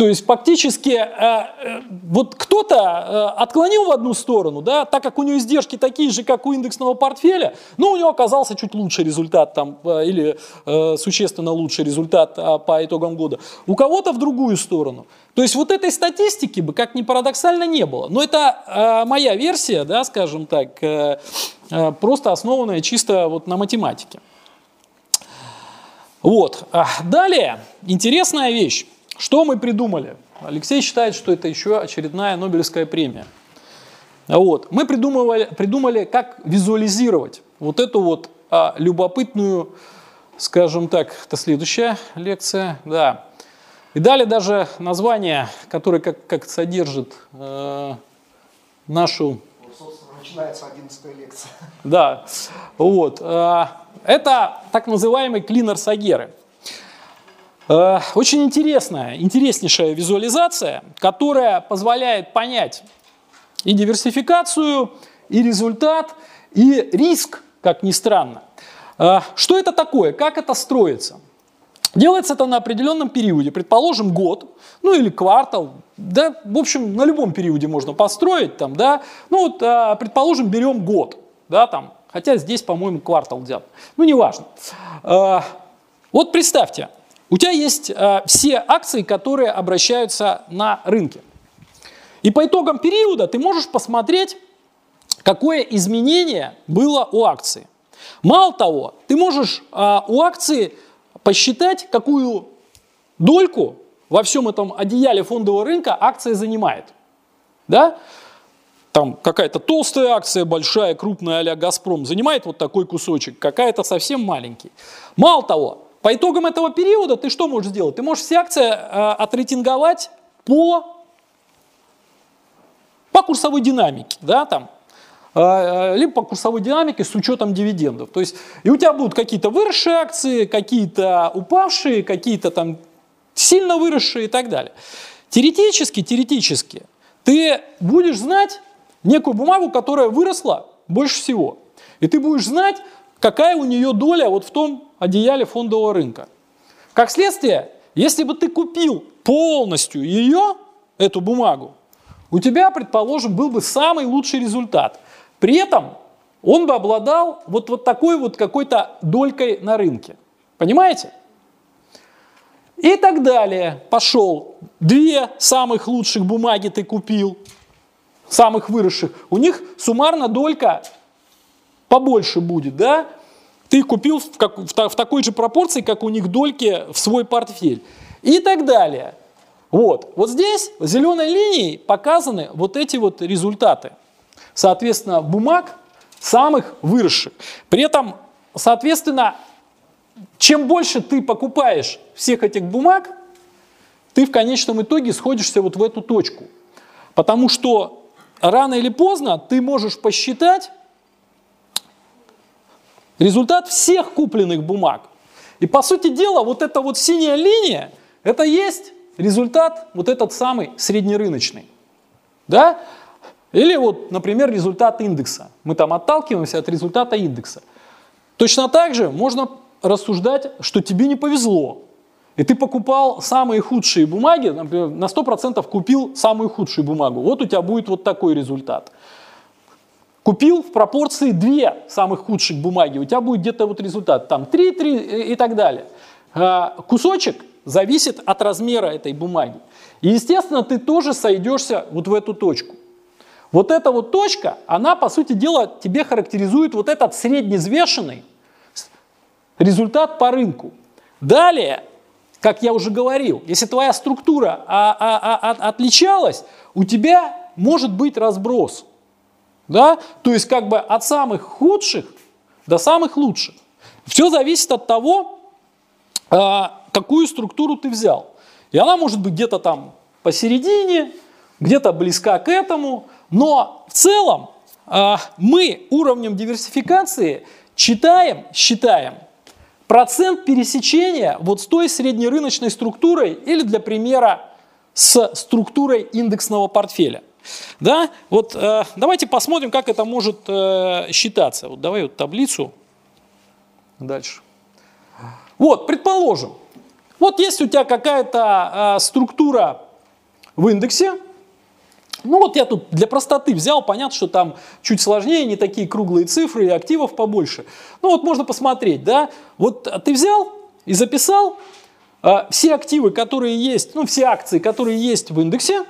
То есть фактически э, э, вот кто-то э, отклонил в одну сторону, да, так как у него издержки такие же, как у индексного портфеля, но у него оказался чуть лучший результат там, или существенно лучший результат а, по итогам года. У кого-то в другую сторону. То есть вот этой статистики бы, как ни парадоксально, не было. Но это моя версия, да, скажем так, просто основанная чисто вот на математике. Вот. Далее, интересная вещь. Что мы придумали? Алексей считает, что это еще очередная Нобелевская премия. Вот. Мы придумывали, придумали, как визуализировать вот эту вот а, любопытную, скажем так, это следующая лекция, да. И дали даже название, которое как, как содержит э, нашу... начинается 11 лекция. Да, вот. Э, это так называемый клинер Сагеры. Э, очень интересная, интереснейшая визуализация, которая позволяет понять и диверсификацию, и результат, и риск, как ни странно. Э, что это такое? Как это строится? Делается это на определенном периоде, предположим, год, ну или квартал, да, в общем, на любом периоде можно построить, там, да, ну вот, э, предположим, берем год, да, там, хотя здесь, по-моему, квартал взят, ну, неважно. Вот представьте, у тебя есть э, все акции, которые обращаются на рынке. И по итогам периода ты можешь посмотреть, какое изменение было у акции. Мало того, ты можешь э, у акции посчитать, какую дольку во всем этом одеяле фондового рынка акция занимает. Да? Там какая-то толстая акция, большая, крупная а «Газпром» занимает вот такой кусочек, какая-то совсем маленький. Мало того, по итогам этого периода ты что можешь сделать? Ты можешь все акции э, отрейтинговать по по курсовой динамике, да, там, а, а, либо по курсовой динамике с учетом дивидендов. То есть и у тебя будут какие-то выросшие акции, какие-то упавшие, какие-то там сильно выросшие и так далее. Теоретически, теоретически, ты будешь знать некую бумагу, которая выросла больше всего. И ты будешь знать, какая у нее доля вот в том одеяле фондового рынка. Как следствие, если бы ты купил полностью ее, эту бумагу, у тебя, предположим, был бы самый лучший результат. При этом он бы обладал вот, вот такой вот какой-то долькой на рынке. Понимаете? И так далее. Пошел. Две самых лучших бумаги ты купил, самых выросших. У них суммарно долька побольше будет, да? Ты купил в, как, в, в такой же пропорции, как у них дольки в свой портфель. И так далее. Вот. Вот здесь зеленой линией показаны вот эти вот результаты. Соответственно, бумаг самых выросших. При этом, соответственно, чем больше ты покупаешь всех этих бумаг, ты в конечном итоге сходишься вот в эту точку. Потому что рано или поздно ты можешь посчитать результат всех купленных бумаг. И по сути дела, вот эта вот синяя линия, это есть результат вот этот самый среднерыночный. Да? Или вот, например, результат индекса. Мы там отталкиваемся от результата индекса. Точно так же можно рассуждать, что тебе не повезло. И ты покупал самые худшие бумаги, например, на 100% купил самую худшую бумагу. Вот у тебя будет вот такой результат. Купил в пропорции две самых худших бумаги, у тебя будет где-то вот результат, там 3, 3 и так далее. А, кусочек зависит от размера этой бумаги. И, естественно, ты тоже сойдешься вот в эту точку. Вот эта вот точка, она, по сути дела, тебе характеризует вот этот среднезвешенный результат по рынку. Далее, как я уже говорил, если твоя структура а, а, а, отличалась, у тебя может быть разброс. Да? То есть как бы от самых худших до самых лучших. Все зависит от того, а, какую структуру ты взял. И она может быть где-то там посередине, где-то близка к этому, но в целом а, мы уровнем диверсификации читаем, считаем процент пересечения вот с той среднерыночной структурой или, для примера, с структурой индексного портфеля. Да? Вот, э, давайте посмотрим, как это может э, считаться. Вот давай вот таблицу. Дальше. Вот, предположим, вот есть у тебя какая-то э, структура в индексе, ну вот я тут для простоты взял, понятно, что там чуть сложнее, не такие круглые цифры, и активов побольше. Ну вот можно посмотреть, да, вот ты взял и записал э, все активы, которые есть, ну все акции, которые есть в индексе,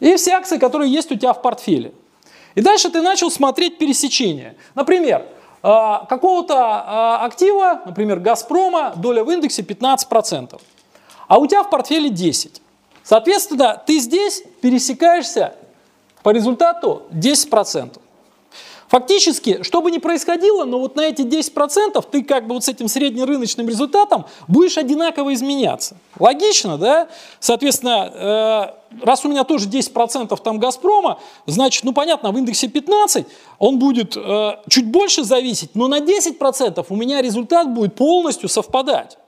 и все акции, которые есть у тебя в портфеле. И дальше ты начал смотреть пересечения. Например, э, какого-то э, актива, например, Газпрома, доля в индексе 15%, а у тебя в портфеле 10%. Соответственно, ты здесь пересекаешься по результату 10%. Фактически, что бы ни происходило, но вот на эти 10% ты как бы вот с этим среднерыночным результатом будешь одинаково изменяться. Логично, да? Соответственно, э, раз у меня тоже 10% там Газпрома, значит, ну понятно, в индексе 15 он будет э, чуть больше зависеть, но на 10% у меня результат будет полностью совпадать.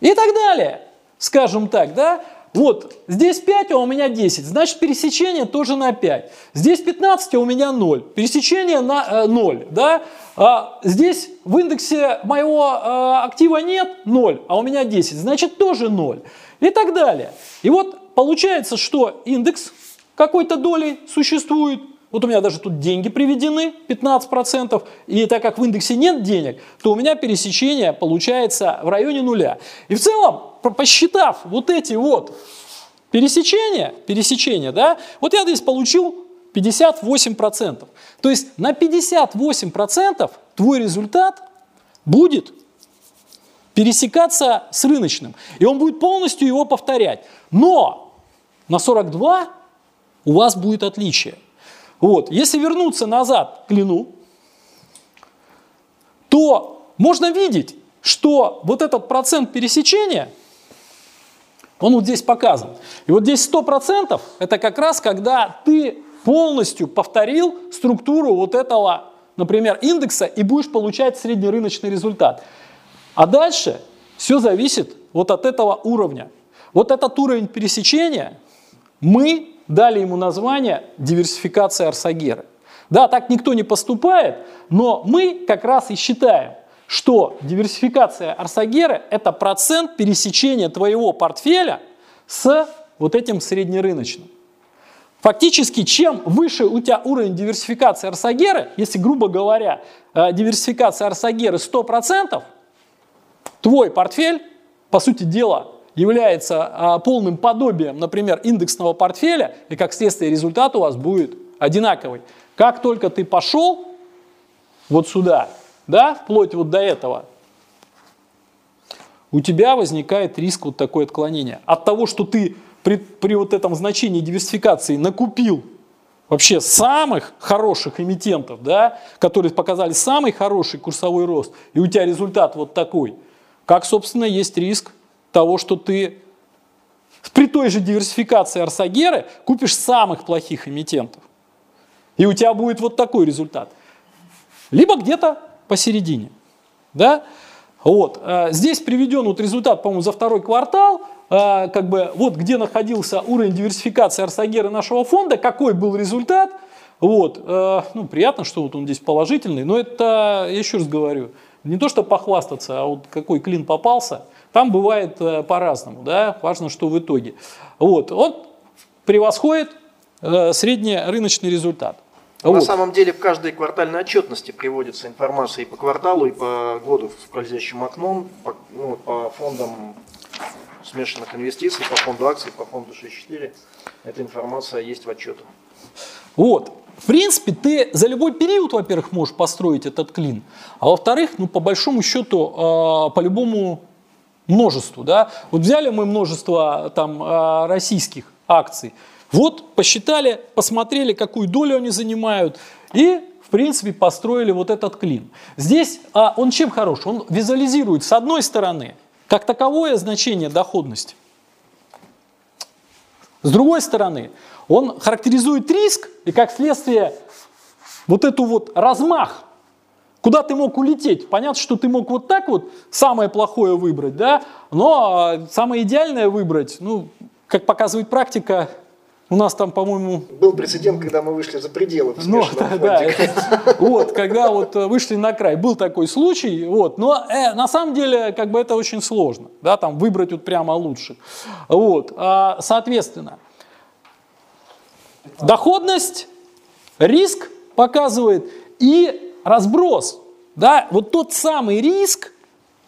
И так далее, скажем так, да? Вот, здесь 5, а у меня 10, значит пересечение тоже на 5. Здесь 15, а у меня 0. Пересечение на э, 0. Да? А здесь в индексе моего э, актива нет 0, а у меня 10, значит тоже 0. И так далее. И вот получается, что индекс какой-то долей существует, вот у меня даже тут деньги приведены, 15%, и так как в индексе нет денег, то у меня пересечение получается в районе нуля. И в целом, посчитав вот эти вот пересечения, пересечения, да, вот я здесь получил 58%. То есть на 58% твой результат будет пересекаться с рыночным, и он будет полностью его повторять. Но на 42 у вас будет отличие – вот. Если вернуться назад к клину, то можно видеть, что вот этот процент пересечения, Он вот здесь показан. И вот здесь 100% это как раз когда ты полностью повторил структуру вот этого, например, индекса и будешь получать среднерыночный результат. А дальше все зависит вот от этого уровня. Вот этот уровень пересечения мы дали ему название диверсификация арсагеры. Да, так никто не поступает, но мы как раз и считаем, что диверсификация арсагеры – это процент пересечения твоего портфеля с вот этим среднерыночным. Фактически, чем выше у тебя уровень диверсификации арсагеры, если, грубо говоря, э, диверсификация арсагеры 100%, твой портфель, по сути дела, является а, полным подобием, например, индексного портфеля, и как следствие результат у вас будет одинаковый. Как только ты пошел вот сюда, да, вплоть вот до этого, у тебя возникает риск вот такое отклонение. От того, что ты при, при вот этом значении диверсификации накупил вообще самых хороших эмитентов, да, которые показали самый хороший курсовой рост, и у тебя результат вот такой, как, собственно, есть риск того, что ты при той же диверсификации арсагеры купишь самых плохих эмитентов. И у тебя будет вот такой результат. Либо где-то посередине. Да? Вот. Э, здесь приведен вот результат, по-моему, за второй квартал, э, как бы вот где находился уровень диверсификации арсагеры нашего фонда, какой был результат. Вот. Э, ну, приятно, что вот он здесь положительный, но это, я еще раз говорю, не то, что похвастаться, а вот какой клин попался – там бывает э, по-разному, да, важно, что в итоге. Вот, он превосходит э, среднерыночный результат. На вот. самом деле в каждой квартальной отчетности приводится информация и по кварталу, и по году с скользящим окном, по, ну, по фондам смешанных инвестиций, по фонду акций, по фонду 6.4. Эта информация есть в отчетах. Вот. В принципе, ты за любой период, во-первых, можешь построить этот клин, а во-вторых, ну, по большому счету, э, по любому множеству. Да? Вот взяли мы множество там, а, российских акций, вот посчитали, посмотрели, какую долю они занимают, и, в принципе, построили вот этот клин. Здесь а, он чем хорош? Он визуализирует, с одной стороны, как таковое значение доходности. С другой стороны, он характеризует риск и, как следствие, вот эту вот размах Куда ты мог улететь? Понятно, что ты мог вот так вот самое плохое выбрать, да? Но а, самое идеальное выбрать, ну, как показывает практика, у нас там, по-моему... Был прецедент, когда мы вышли за пределы. Ну, да, да, это, вот, когда вот э, вышли на край, был такой случай, вот, но э, на самом деле, как бы это очень сложно, да, там выбрать вот прямо лучше. Вот, а, соответственно, доходность, риск показывает и разброс, да, вот тот самый риск,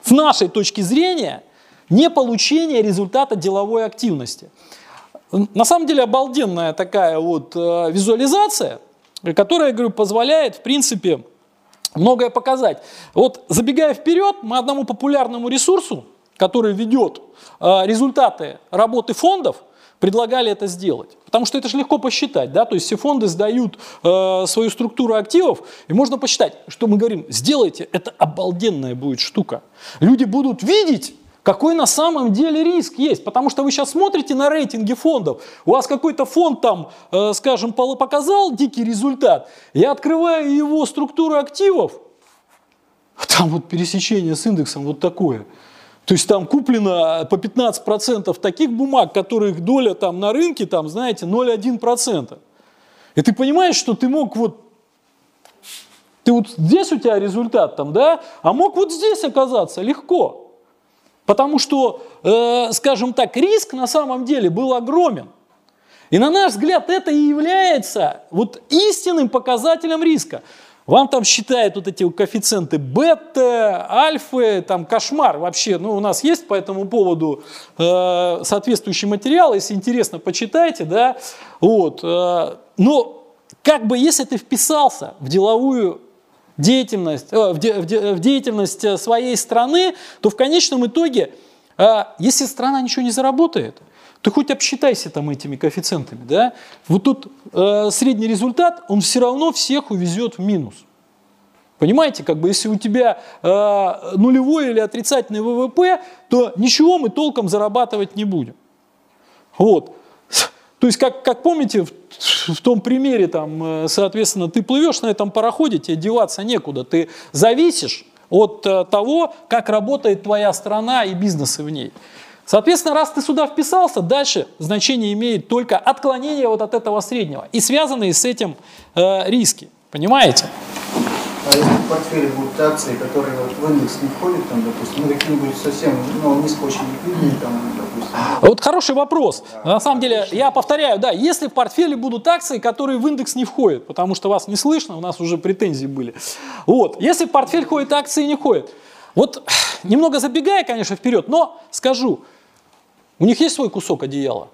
с нашей точки зрения, не получения результата деловой активности. На самом деле обалденная такая вот э, визуализация, которая, я говорю, позволяет, в принципе, многое показать. Вот забегая вперед, мы одному популярному ресурсу, который ведет э, результаты работы фондов, предлагали это сделать. Потому что это же легко посчитать, да, то есть все фонды сдают э, свою структуру активов, и можно посчитать, что мы говорим, сделайте, это обалденная будет штука. Люди будут видеть, какой на самом деле риск есть, потому что вы сейчас смотрите на рейтинги фондов, у вас какой-то фонд там, э, скажем, показал дикий результат, я открываю его структуру активов, там вот пересечение с индексом вот такое – то есть там куплено по 15% таких бумаг, которых доля там на рынке, там, знаете, 0,1%. И ты понимаешь, что ты мог вот, ты вот здесь у тебя результат там, да, а мог вот здесь оказаться легко. Потому что, э, скажем так, риск на самом деле был огромен. И на наш взгляд это и является вот истинным показателем риска. Вам там считают вот эти коэффициенты бета, альфы, там кошмар вообще. Ну, у нас есть по этому поводу э, соответствующий материал, если интересно, почитайте, да. Вот. Э, но как бы если ты вписался в деловую деятельность, э, в, де, в, де, в деятельность своей страны, то в конечном итоге, э, если страна ничего не заработает, ты хоть обсчитайся там этими коэффициентами, да? Вот тут э, средний результат, он все равно всех увезет в минус. Понимаете, как бы если у тебя э, нулевой или отрицательный ВВП, то ничего мы толком зарабатывать не будем. Вот. То есть, как, как помните, в, в том примере, там, э, соответственно, ты плывешь на этом пароходе, тебе деваться некуда, ты зависишь от э, того, как работает твоя страна и бизнесы в ней. Соответственно, раз ты сюда вписался, дальше значение имеет только отклонение вот от этого среднего и связанные с этим э, риски. Понимаете? А если в портфеле будут акции, которые вот в индекс не входят, там, допустим, ну какие-нибудь совсем ну, низко очень ликвидные, там, допустим. Вот хороший вопрос. Да, На самом деле, я повторяю, да, если в портфеле будут акции, которые в индекс не входят, потому что вас не слышно, у нас уже претензии были. Вот, если в портфель ходят акции не ходят. Вот немного забегая, конечно, вперед, но скажу, у них есть свой кусок одеяла?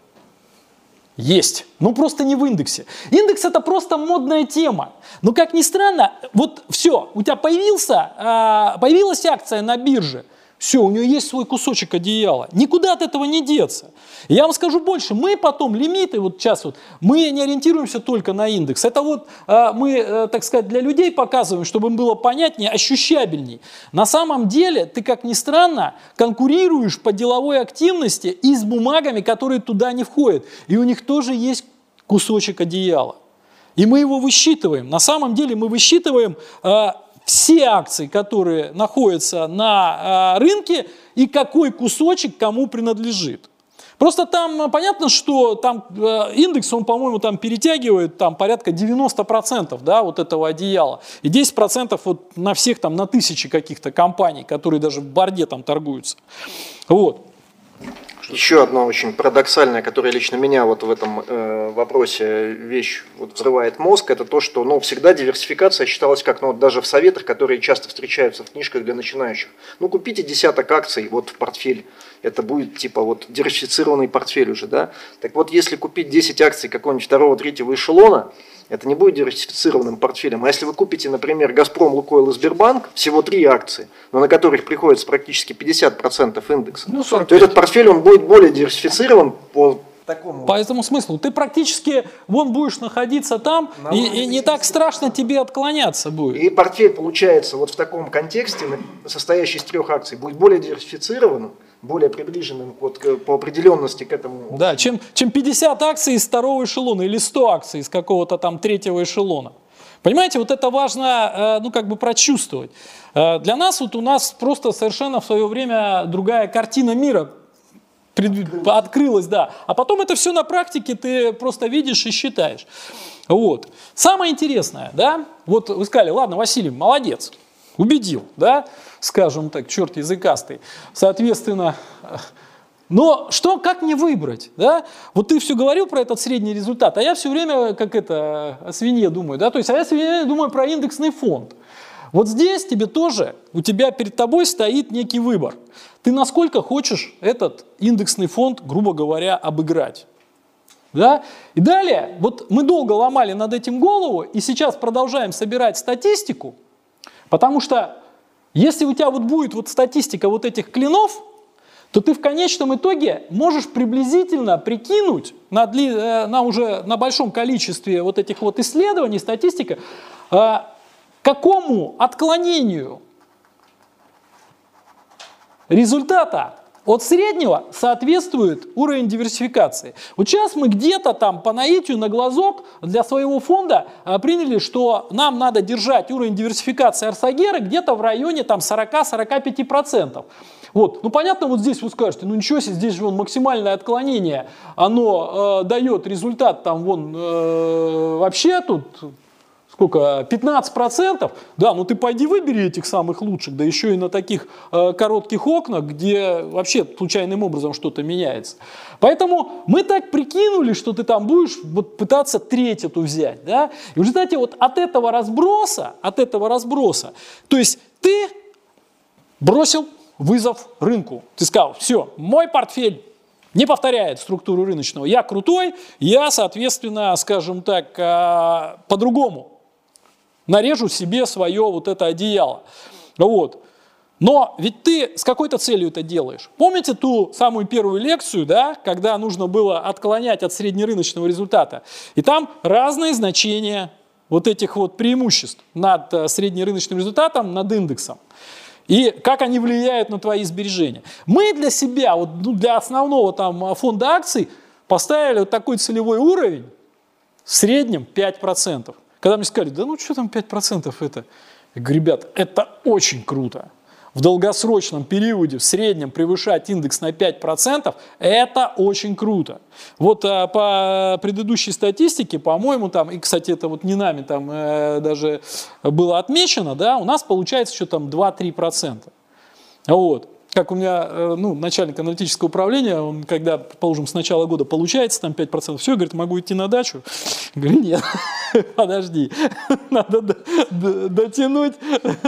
Есть. Ну просто не в индексе. Индекс это просто модная тема. Но как ни странно, вот все, у тебя появился, а, появилась акция на бирже – все, у нее есть свой кусочек одеяла. Никуда от этого не деться. я вам скажу больше, мы потом лимиты, вот сейчас вот, мы не ориентируемся только на индекс. Это вот э, мы, э, так сказать, для людей показываем, чтобы им было понятнее, ощущабельней. На самом деле, ты, как ни странно, конкурируешь по деловой активности и с бумагами, которые туда не входят. И у них тоже есть кусочек одеяла. И мы его высчитываем. На самом деле мы высчитываем э, все акции, которые находятся на а, рынке и какой кусочек кому принадлежит. Просто там а, понятно, что там а, индекс, он, по-моему, там перетягивает там порядка 90% да, вот этого одеяла. И 10% вот на всех там, на тысячи каких-то компаний, которые даже в борде там торгуются. Вот. Еще одна очень парадоксальная, которая лично меня вот в этом э, вопросе вещь вот взрывает мозг, это то, что ну, всегда диверсификация считалась как, ну, вот даже в советах, которые часто встречаются в книжках для начинающих. Ну, купите десяток акций вот в портфель, это будет типа вот диверсифицированный портфель уже, да. Так вот, если купить 10 акций какого-нибудь второго, третьего эшелона, это не будет диверсифицированным портфелем. А если вы купите, например, «Газпром», «Лукойл» и «Сбербанк», всего три акции, но на которых приходится практически 50% индекса, ну, то этот портфель он будет более диверсифицирован по такому. По этому смыслу. Ты практически вон будешь находиться там, и, и не так страшно тебе отклоняться будет. И портфель получается вот в таком контексте, состоящий из трех акций, будет более диверсифицированным, более приближенным вот к, по определенности к этому. Да, чем, чем 50 акций из второго эшелона или 100 акций из какого-то там третьего эшелона. Понимаете, вот это важно, э, ну, как бы прочувствовать. Э, для нас, вот у нас просто совершенно в свое время другая картина мира открылась, да. А потом это все на практике ты просто видишь и считаешь. Вот. Самое интересное, да, вот вы сказали, ладно, Василий, молодец, убедил, да, скажем так, черт языкастый. Соответственно, но что, как мне выбрать? Да? Вот ты все говорил про этот средний результат, а я все время, как это, о свинье думаю. Да? То есть, а я все время думаю про индексный фонд. Вот здесь тебе тоже, у тебя перед тобой стоит некий выбор. Ты насколько хочешь этот индексный фонд, грубо говоря, обыграть. Да? И далее, вот мы долго ломали над этим голову, и сейчас продолжаем собирать статистику, потому что если у тебя вот будет вот статистика вот этих клинов, то ты в конечном итоге можешь приблизительно прикинуть на, дли, э, на уже на большом количестве вот этих вот исследований, статистика, э, какому отклонению результата от среднего соответствует уровень диверсификации. Вот сейчас мы где-то там по наитию на глазок для своего фонда а, приняли, что нам надо держать уровень диверсификации Арсагера где-то в районе там 40-45%. Вот. Ну понятно, вот здесь вы скажете, ну ничего себе, здесь же вон максимальное отклонение, оно э, дает результат там вон э, вообще тут сколько, 15%, да, ну ты пойди выбери этих самых лучших, да еще и на таких э, коротких окнах, где вообще случайным образом что-то меняется. Поэтому мы так прикинули, что ты там будешь вот пытаться треть эту взять, да, и в результате вот от этого разброса, от этого разброса, то есть ты бросил вызов рынку, ты сказал, все, мой портфель не повторяет структуру рыночного. Я крутой, я, соответственно, скажем так, э, по-другому нарежу себе свое вот это одеяло. Вот. Но ведь ты с какой-то целью это делаешь. Помните ту самую первую лекцию, да, когда нужно было отклонять от среднерыночного результата? И там разные значения вот этих вот преимуществ над э, среднерыночным результатом, над индексом. И как они влияют на твои сбережения. Мы для себя, вот, ну, для основного там, фонда акций, поставили вот такой целевой уровень, в среднем 5%. Когда мне сказали, да ну что там 5% это? Я говорю, ребят, это очень круто. В долгосрочном периоде в среднем превышать индекс на 5% – это очень круто. Вот а, по предыдущей статистике, по-моему, там, и, кстати, это вот не нами там э, даже было отмечено, да, у нас получается еще там 2-3%. Вот как у меня э, ну, начальник аналитического управления, он когда, предположим, с начала года получается там 5%, все, говорит, могу идти на дачу. Говорю, нет, подожди, надо дотянуть,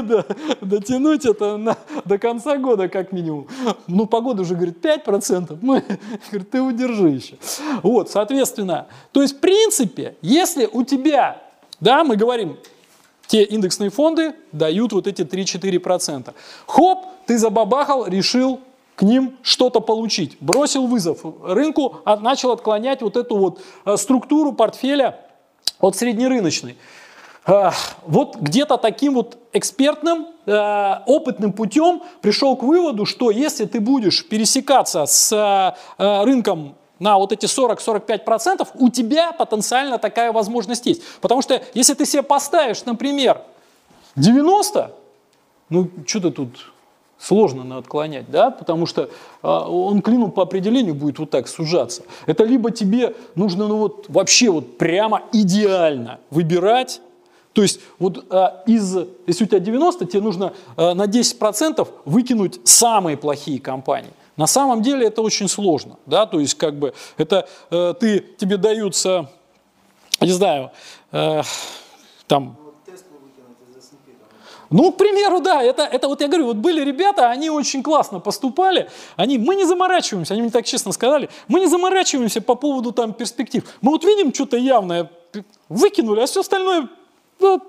дотянуть это до конца года как минимум. Ну, погода уже, говорит, 5%, мы, говорит, ты удержи еще. Вот, соответственно, то есть, в принципе, если у тебя, да, мы говорим, те индексные фонды дают вот эти 3-4%. Хоп, ты забабахал, решил к ним что-то получить. Бросил вызов рынку, а начал отклонять вот эту вот э, структуру портфеля от среднерыночной. Э, вот где-то таким вот экспертным, э, опытным путем пришел к выводу, что если ты будешь пересекаться с рынком на вот эти 40-45%, у тебя потенциально такая возможность есть. Потому что если ты себе поставишь, например, 90, ну что ты тут сложно на отклонять, да, потому что а, он клином по определению будет вот так сужаться. Это либо тебе нужно ну вот вообще вот прямо идеально выбирать, то есть вот а, из, если у тебя 90, тебе нужно а, на 10% выкинуть самые плохие компании. На самом деле это очень сложно, да, то есть как бы это э, ты, тебе даются, не знаю, э, там ну, к примеру, да, это, это вот я говорю, вот были ребята, они очень классно поступали, они, мы не заморачиваемся, они мне так честно сказали, мы не заморачиваемся по поводу там перспектив. Мы вот видим что-то явное, выкинули, а все остальное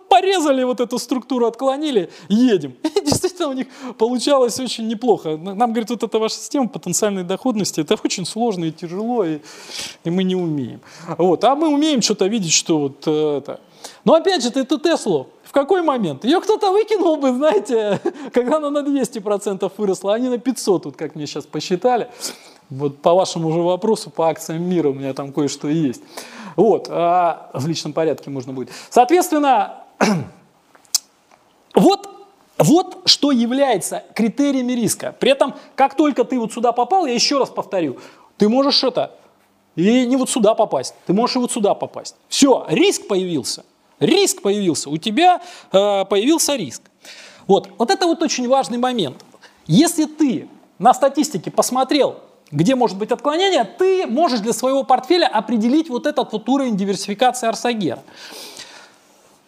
порезали вот эту структуру, отклонили, едем. И действительно у них получалось очень неплохо. Нам, говорит, вот эта ваша система потенциальной доходности, это очень сложно и тяжело, и, и мы не умеем. Вот. А мы умеем что-то видеть, что вот э, это. Но опять же, эту Теслу в какой момент? Ее кто-то выкинул бы, знаете, когда она на 200% выросла, а не на 500, вот как мне сейчас посчитали. Вот по вашему же вопросу, по акциям мира у меня там кое-что есть. Вот, а в личном порядке можно будет. Соответственно, вот вот что является критериями риска. При этом, как только ты вот сюда попал, я еще раз повторю, ты можешь это, и не вот сюда попасть, ты можешь и вот сюда попасть. Все, риск появился. Риск появился, у тебя э, появился риск. Вот, вот это вот очень важный момент. Если ты на статистике посмотрел, где может быть отклонение, ты можешь для своего портфеля определить вот этот вот уровень диверсификации Арсагера.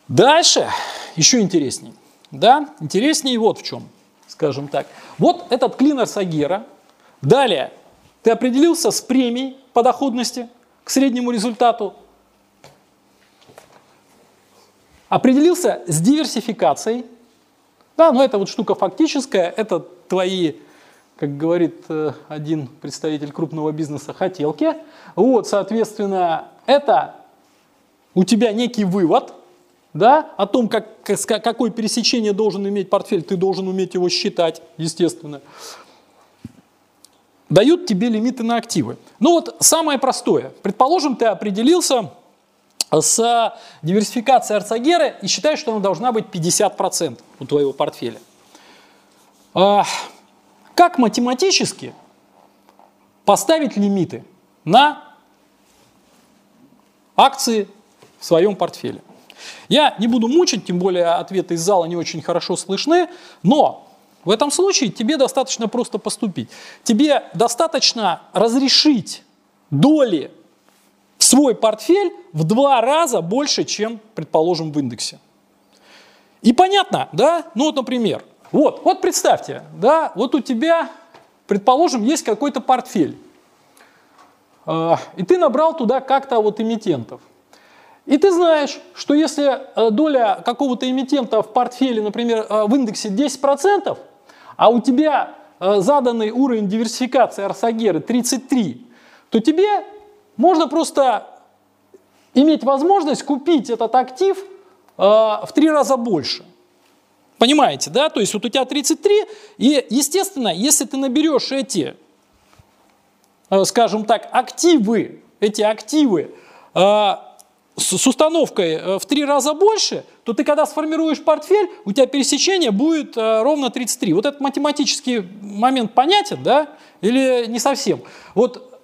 Дальше еще интереснее. Да, интереснее вот в чем, скажем так. Вот этот клин Арсагера. Далее, ты определился с премией по доходности к среднему результату Определился с диверсификацией. Да, но это вот штука фактическая, это твои, как говорит э, один представитель крупного бизнеса, хотелки. Вот, соответственно, это у тебя некий вывод, да, о том, как, какое пересечение должен иметь портфель, ты должен уметь его считать, естественно. Дают тебе лимиты на активы. Ну вот самое простое. Предположим, ты определился с диверсификацией арцагеры и считаешь, что она должна быть 50% у твоего портфеля. Как математически поставить лимиты на акции в своем портфеле? Я не буду мучить, тем более ответы из зала не очень хорошо слышны, но в этом случае тебе достаточно просто поступить. Тебе достаточно разрешить доли свой портфель в два раза больше, чем, предположим, в индексе. И понятно, да? Ну вот, например, вот, вот представьте, да, вот у тебя, предположим, есть какой-то портфель, э, и ты набрал туда как-то вот эмитентов. И ты знаешь, что если э, доля какого-то эмитента в портфеле, например, э, в индексе 10%, а у тебя э, заданный уровень диверсификации Арсагеры 33, то тебе можно просто иметь возможность купить этот актив в три раза больше. Понимаете, да? То есть вот у тебя 33, и, естественно, если ты наберешь эти, э, скажем так, активы эти активы э, с, установкой э, в три раза больше, то ты когда сформируешь портфель, у тебя пересечение будет ровно 33. Вот этот математический момент понятен, да, или не совсем? Вот,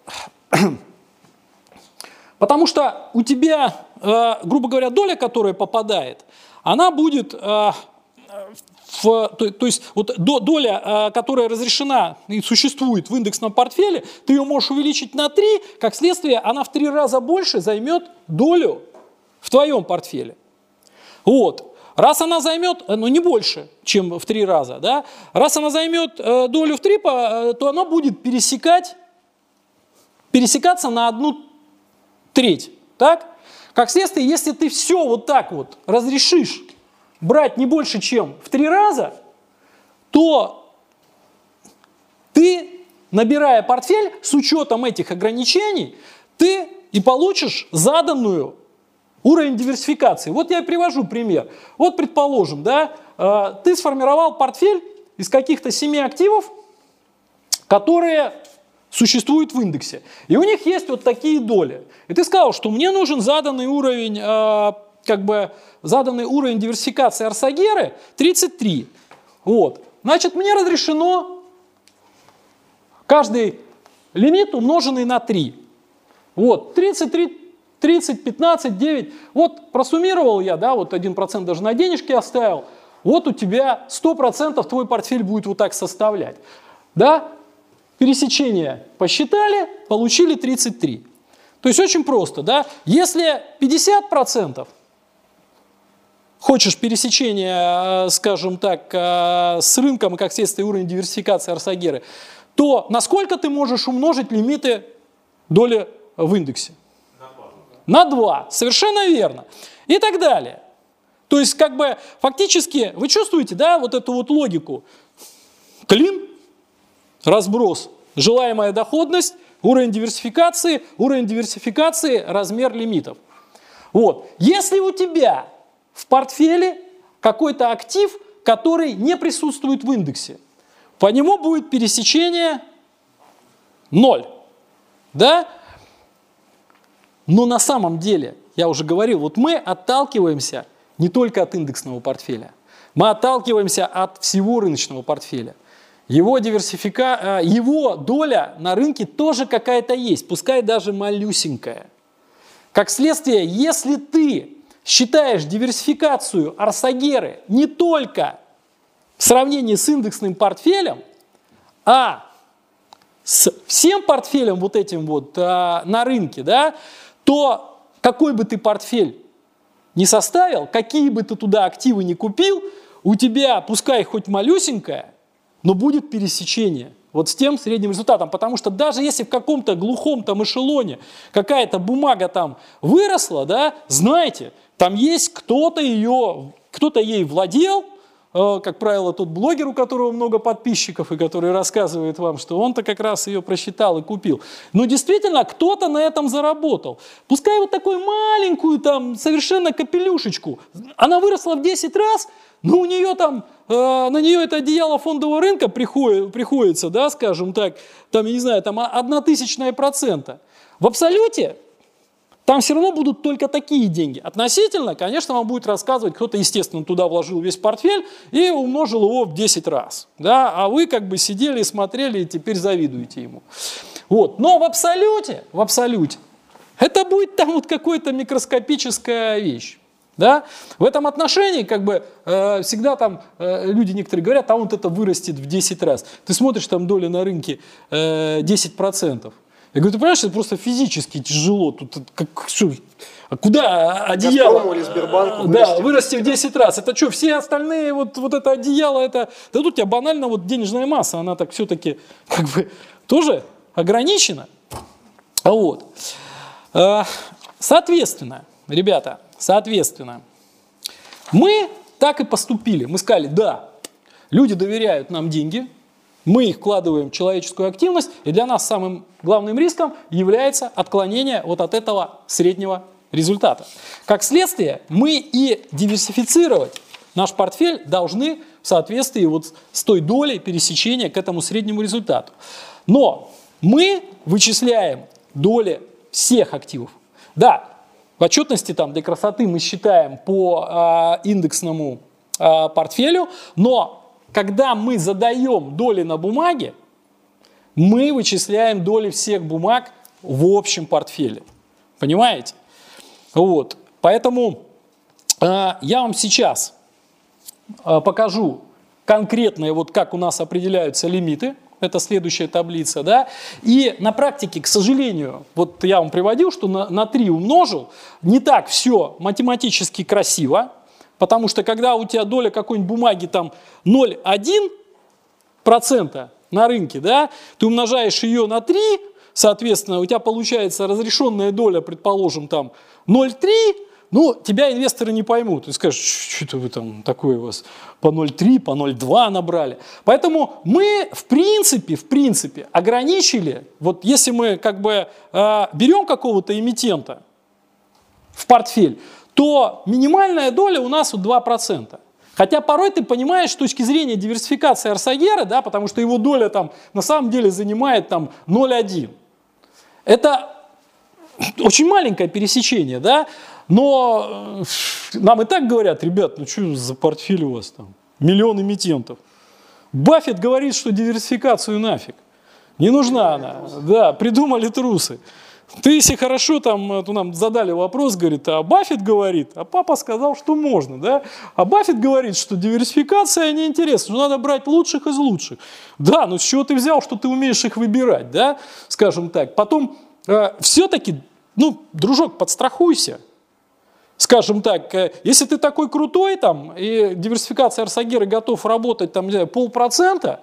потому что у тебя, грубо говоря, доля, которая попадает, она будет в, то, то есть вот доля, которая разрешена и существует в индексном портфеле, ты ее можешь увеличить на 3, как следствие она в 3 раза больше займет долю в твоем портфеле. Вот. Раз она займет, ну не больше, чем в три раза, да, раз она займет э, долю в три, э, то она будет пересекать, пересекаться на одну треть. Так? Как следствие, если ты все вот так вот разрешишь брать не больше, чем в три раза, то ты, набирая портфель с учетом этих ограничений, ты и получишь заданную Уровень диверсификации. Вот я привожу пример. Вот, предположим, да, э, ты сформировал портфель из каких-то семи активов, которые существуют в индексе. И у них есть вот такие доли. И ты сказал, что мне нужен заданный уровень, э, как бы, заданный уровень диверсификации Арсагеры 33. Вот. Значит, мне разрешено каждый лимит умноженный на 3. Вот, 33 30, 15, 9. Вот просуммировал я, да, вот 1% даже на денежки оставил. Вот у тебя 100% твой портфель будет вот так составлять. Да? Пересечение посчитали, получили 33. То есть очень просто, да? Если 50% хочешь пересечения, э, скажем так, э, с рынком и как следствие уровень диверсификации Арсагеры, то насколько ты можешь умножить лимиты доли в индексе? на 2. Совершенно верно. И так далее. То есть, как бы, фактически, вы чувствуете, да, вот эту вот логику? Клин, разброс, желаемая доходность, уровень диверсификации, уровень диверсификации, размер лимитов. Вот. Если у тебя в портфеле какой-то актив, который не присутствует в индексе, по нему будет пересечение 0. Да? Но на самом деле, я уже говорил, вот мы отталкиваемся не только от индексного портфеля, мы отталкиваемся от всего рыночного портфеля. Его, диверсифика... Э, его доля на рынке тоже какая-то есть, пускай даже малюсенькая. Как следствие, если ты считаешь диверсификацию Арсагеры не только в сравнении с индексным портфелем, а с всем портфелем вот этим вот а, на рынке, да, то какой бы ты портфель не составил, какие бы ты туда активы не купил, у тебя, пускай хоть малюсенькая, но будет пересечение вот с тем средним результатом. Потому что даже если в каком-то глухом там эшелоне какая-то бумага там выросла, да, знаете, там есть кто-то ее, кто-то ей владел, Э, как правило, тот блогер, у которого много подписчиков и который рассказывает вам, что он-то как раз ее просчитал и купил. Но действительно, кто-то на этом заработал. Пускай вот такую маленькую там совершенно капелюшечку, она выросла в 10 раз, но у нее там, э, на нее это одеяло фондового рынка приходит, приходится, да, скажем так, там, я не знаю, там одна тысячная процента. В абсолюте там все равно будут только такие деньги. Относительно, конечно, вам будет рассказывать, кто-то, естественно, туда вложил весь портфель и умножил его в 10 раз. Да? А вы как бы сидели и смотрели, и теперь завидуете ему. Вот. Но в абсолюте, в абсолюте, это будет там вот какая-то микроскопическая вещь. Да? В этом отношении как бы э, всегда там э, люди некоторые говорят, а вот это вырастет в 10 раз. Ты смотришь, там доля на рынке э, 10%. Я говорю, ты понимаешь, это просто физически тяжело. Тут как, что, а куда одеяло? или Сбербанку да, вырасти в 10 раз. Это что, все остальные, вот, вот это одеяло, это... Да тут у тебя банально вот денежная масса, она так все-таки как бы тоже ограничена. А вот. А, соответственно, ребята, соответственно, мы так и поступили. Мы сказали, да, люди доверяют нам деньги, мы их вкладываем в человеческую активность, и для нас самым главным риском является отклонение вот от этого среднего результата. Как следствие, мы и диверсифицировать наш портфель должны в соответствии вот с той долей пересечения к этому среднему результату. Но мы вычисляем доли всех активов. Да, в отчетности там для красоты мы считаем по э, индексному э, портфелю, но когда мы задаем доли на бумаге, мы вычисляем доли всех бумаг в общем портфеле. Понимаете? Вот. Поэтому э, я вам сейчас э, покажу конкретные, вот как у нас определяются лимиты. Это следующая таблица, да. И на практике, к сожалению, вот я вам приводил, что на, на 3 умножил, не так все математически красиво, потому что когда у тебя доля какой-нибудь бумаги там 0,1% на рынке, да, ты умножаешь ее на 3, соответственно, у тебя получается разрешенная доля, предположим, там 0,3, ну, тебя инвесторы не поймут. Ты скажешь, что-то вы там такое у вас по 0,3, по 0,2 набрали. Поэтому мы, в принципе, в принципе, ограничили, вот если мы как бы э, берем какого-то эмитента в портфель, то минимальная доля у нас вот 2%. Хотя порой ты понимаешь с точки зрения диверсификации Арсагера, да, потому что его доля там на самом деле занимает там 0,1. Это очень маленькое пересечение, да, но э, нам и так говорят, ребят, ну что за портфель у вас там? Миллион эмитентов. Баффет говорит, что диверсификацию нафиг. Не нужна она. Да, придумали трусы. Ты, если хорошо, там, э, то нам задали вопрос, говорит, а Баффет говорит, а папа сказал, что можно, да? А Баффет говорит, что диверсификация неинтересна, что надо брать лучших из лучших. Да, но с чего ты взял, что ты умеешь их выбирать, да, скажем так. Потом э, все-таки, ну, дружок, подстрахуйся. Скажем так, э, если ты такой крутой там, и диверсификация Арсагера готов работать там, не знаю, полпроцента,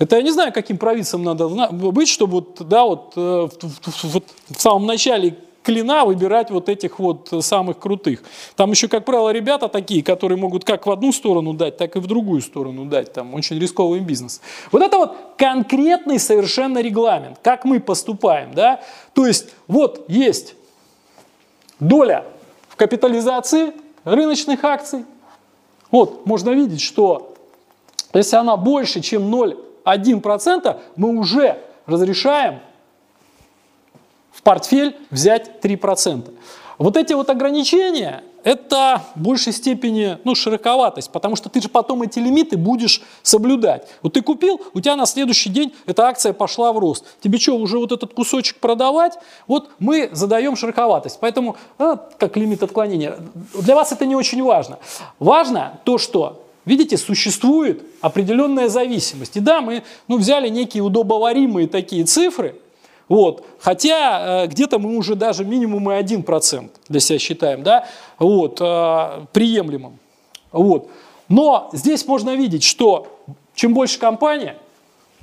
это я не знаю, каким провидцем надо быть, чтобы вот, да, вот, э, вот в самом начале клина выбирать вот этих вот самых крутых. Там еще, как правило, ребята такие, которые могут как в одну сторону дать, так и в другую сторону дать. Там очень рисковый бизнес. Вот это вот конкретный совершенно регламент, как мы поступаем. Да? То есть вот есть доля в капитализации рыночных акций. Вот можно видеть, что если она больше, чем 0 1%, мы уже разрешаем в портфель взять 3%. Вот эти вот ограничения, это в большей степени ну, широковатость, потому что ты же потом эти лимиты будешь соблюдать. Вот ты купил, у тебя на следующий день эта акция пошла в рост. Тебе что, уже вот этот кусочек продавать? Вот мы задаем широковатость. Поэтому, а, как лимит отклонения, для вас это не очень важно. Важно то, что Видите, существует определенная зависимость. И да, мы ну, взяли некие удобоваримые такие цифры, вот, хотя э, где-то мы уже даже минимум и 1% для себя считаем, да, вот, э, приемлемым. Вот. Но здесь можно видеть, что чем больше компания,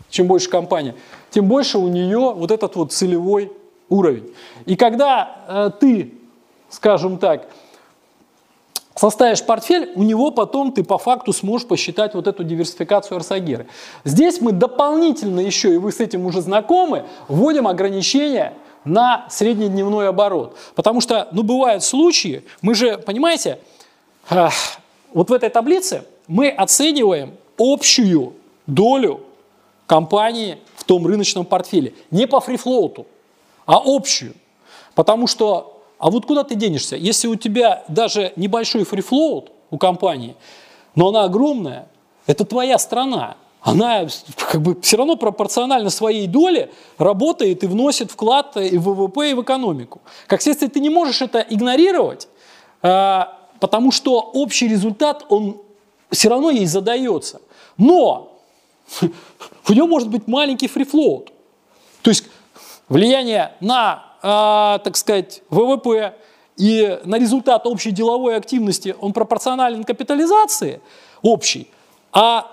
чем больше компания, тем больше у нее вот этот вот целевой уровень. И когда э, ты, скажем так, составишь портфель, у него потом ты по факту сможешь посчитать вот эту диверсификацию Арсагиры. Здесь мы дополнительно еще, и вы с этим уже знакомы, вводим ограничения на среднедневной оборот. Потому что, ну, бывают случаи, мы же, понимаете, вот в этой таблице мы оцениваем общую долю компании в том рыночном портфеле. Не по фрифлоуту, а общую. Потому что а вот куда ты денешься? Если у тебя даже небольшой фрифлоут у компании, но она огромная, это твоя страна. Она как бы все равно пропорционально своей доле работает и вносит вклад и в ВВП, и в экономику. Как следствие, ты не можешь это игнорировать, а, потому что общий результат, он все равно ей задается. Но у него может быть маленький фрифлоут. То есть влияние на а, так сказать, ВВП и на результат общей деловой активности он пропорционален капитализации общей, а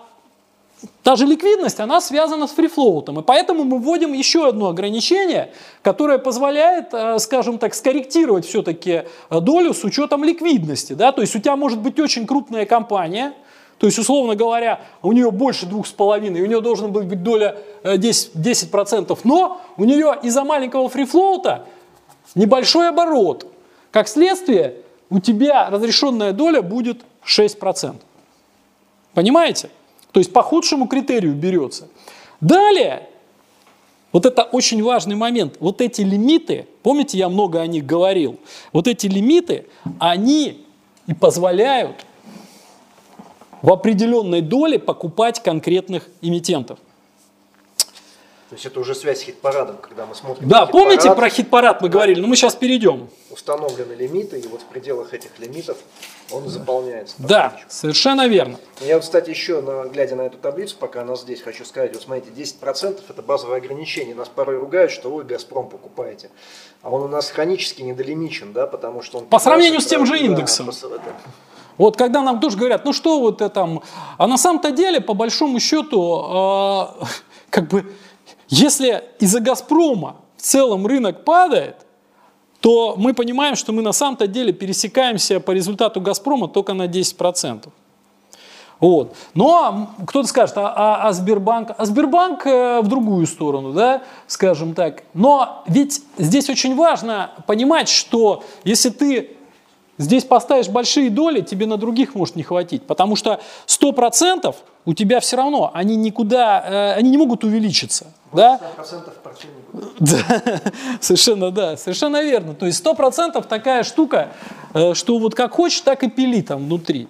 та же ликвидность, она связана с фрифлоутом. И поэтому мы вводим еще одно ограничение, которое позволяет, э, скажем так, скорректировать все-таки долю с учетом ликвидности. Да? То есть у тебя может быть очень крупная компания – то есть, условно говоря, у нее больше двух с половиной, у нее должна быть доля 10%, э, 10%, но у нее из-за маленького фрифлоута небольшой оборот. Как следствие, у тебя разрешенная доля будет 6%. Понимаете? То есть по худшему критерию берется. Далее, вот это очень важный момент, вот эти лимиты помните, я много о них говорил, вот эти лимиты, они и позволяют в определенной доле покупать конкретных эмитентов. То есть это уже связь с хит-парадом, когда мы смотрим. Да, помните про хит-парад мы говорили, но мы сейчас перейдем. Установлены лимиты, и вот в пределах этих лимитов он заполняется. Да, потихонечку. совершенно верно. Я вот, кстати, еще, на, глядя на эту таблицу, пока она здесь, хочу сказать, вот смотрите, 10% это базовое ограничение. Нас порой ругают, что вы «Газпром» покупаете. А он у нас хронически недолимичен, да, потому что он... По сравнению с 15, тем же да, индексом. это- Вот когда нам тоже говорят, ну что вот это там, а на самом-то деле, по большому счету, э, как бы, если из-за «Газпрома» в целом рынок падает, то мы понимаем, что мы на самом-то деле пересекаемся по результату «Газпрома» только на 10%. Вот. Но кто-то скажет, а, а- а Сбербанк? А Сбербанк э, в другую сторону, да, скажем так. Но ведь здесь очень важно понимать, что если ты здесь поставишь большие доли, тебе на других может не хватить. Потому что 100% у тебя все равно, они никуда, э, они не могут увеличиться. Да? 100%. Да, совершенно, да, совершенно верно. То есть сто процентов такая штука, э, что вот как хочешь, так и пили там внутри.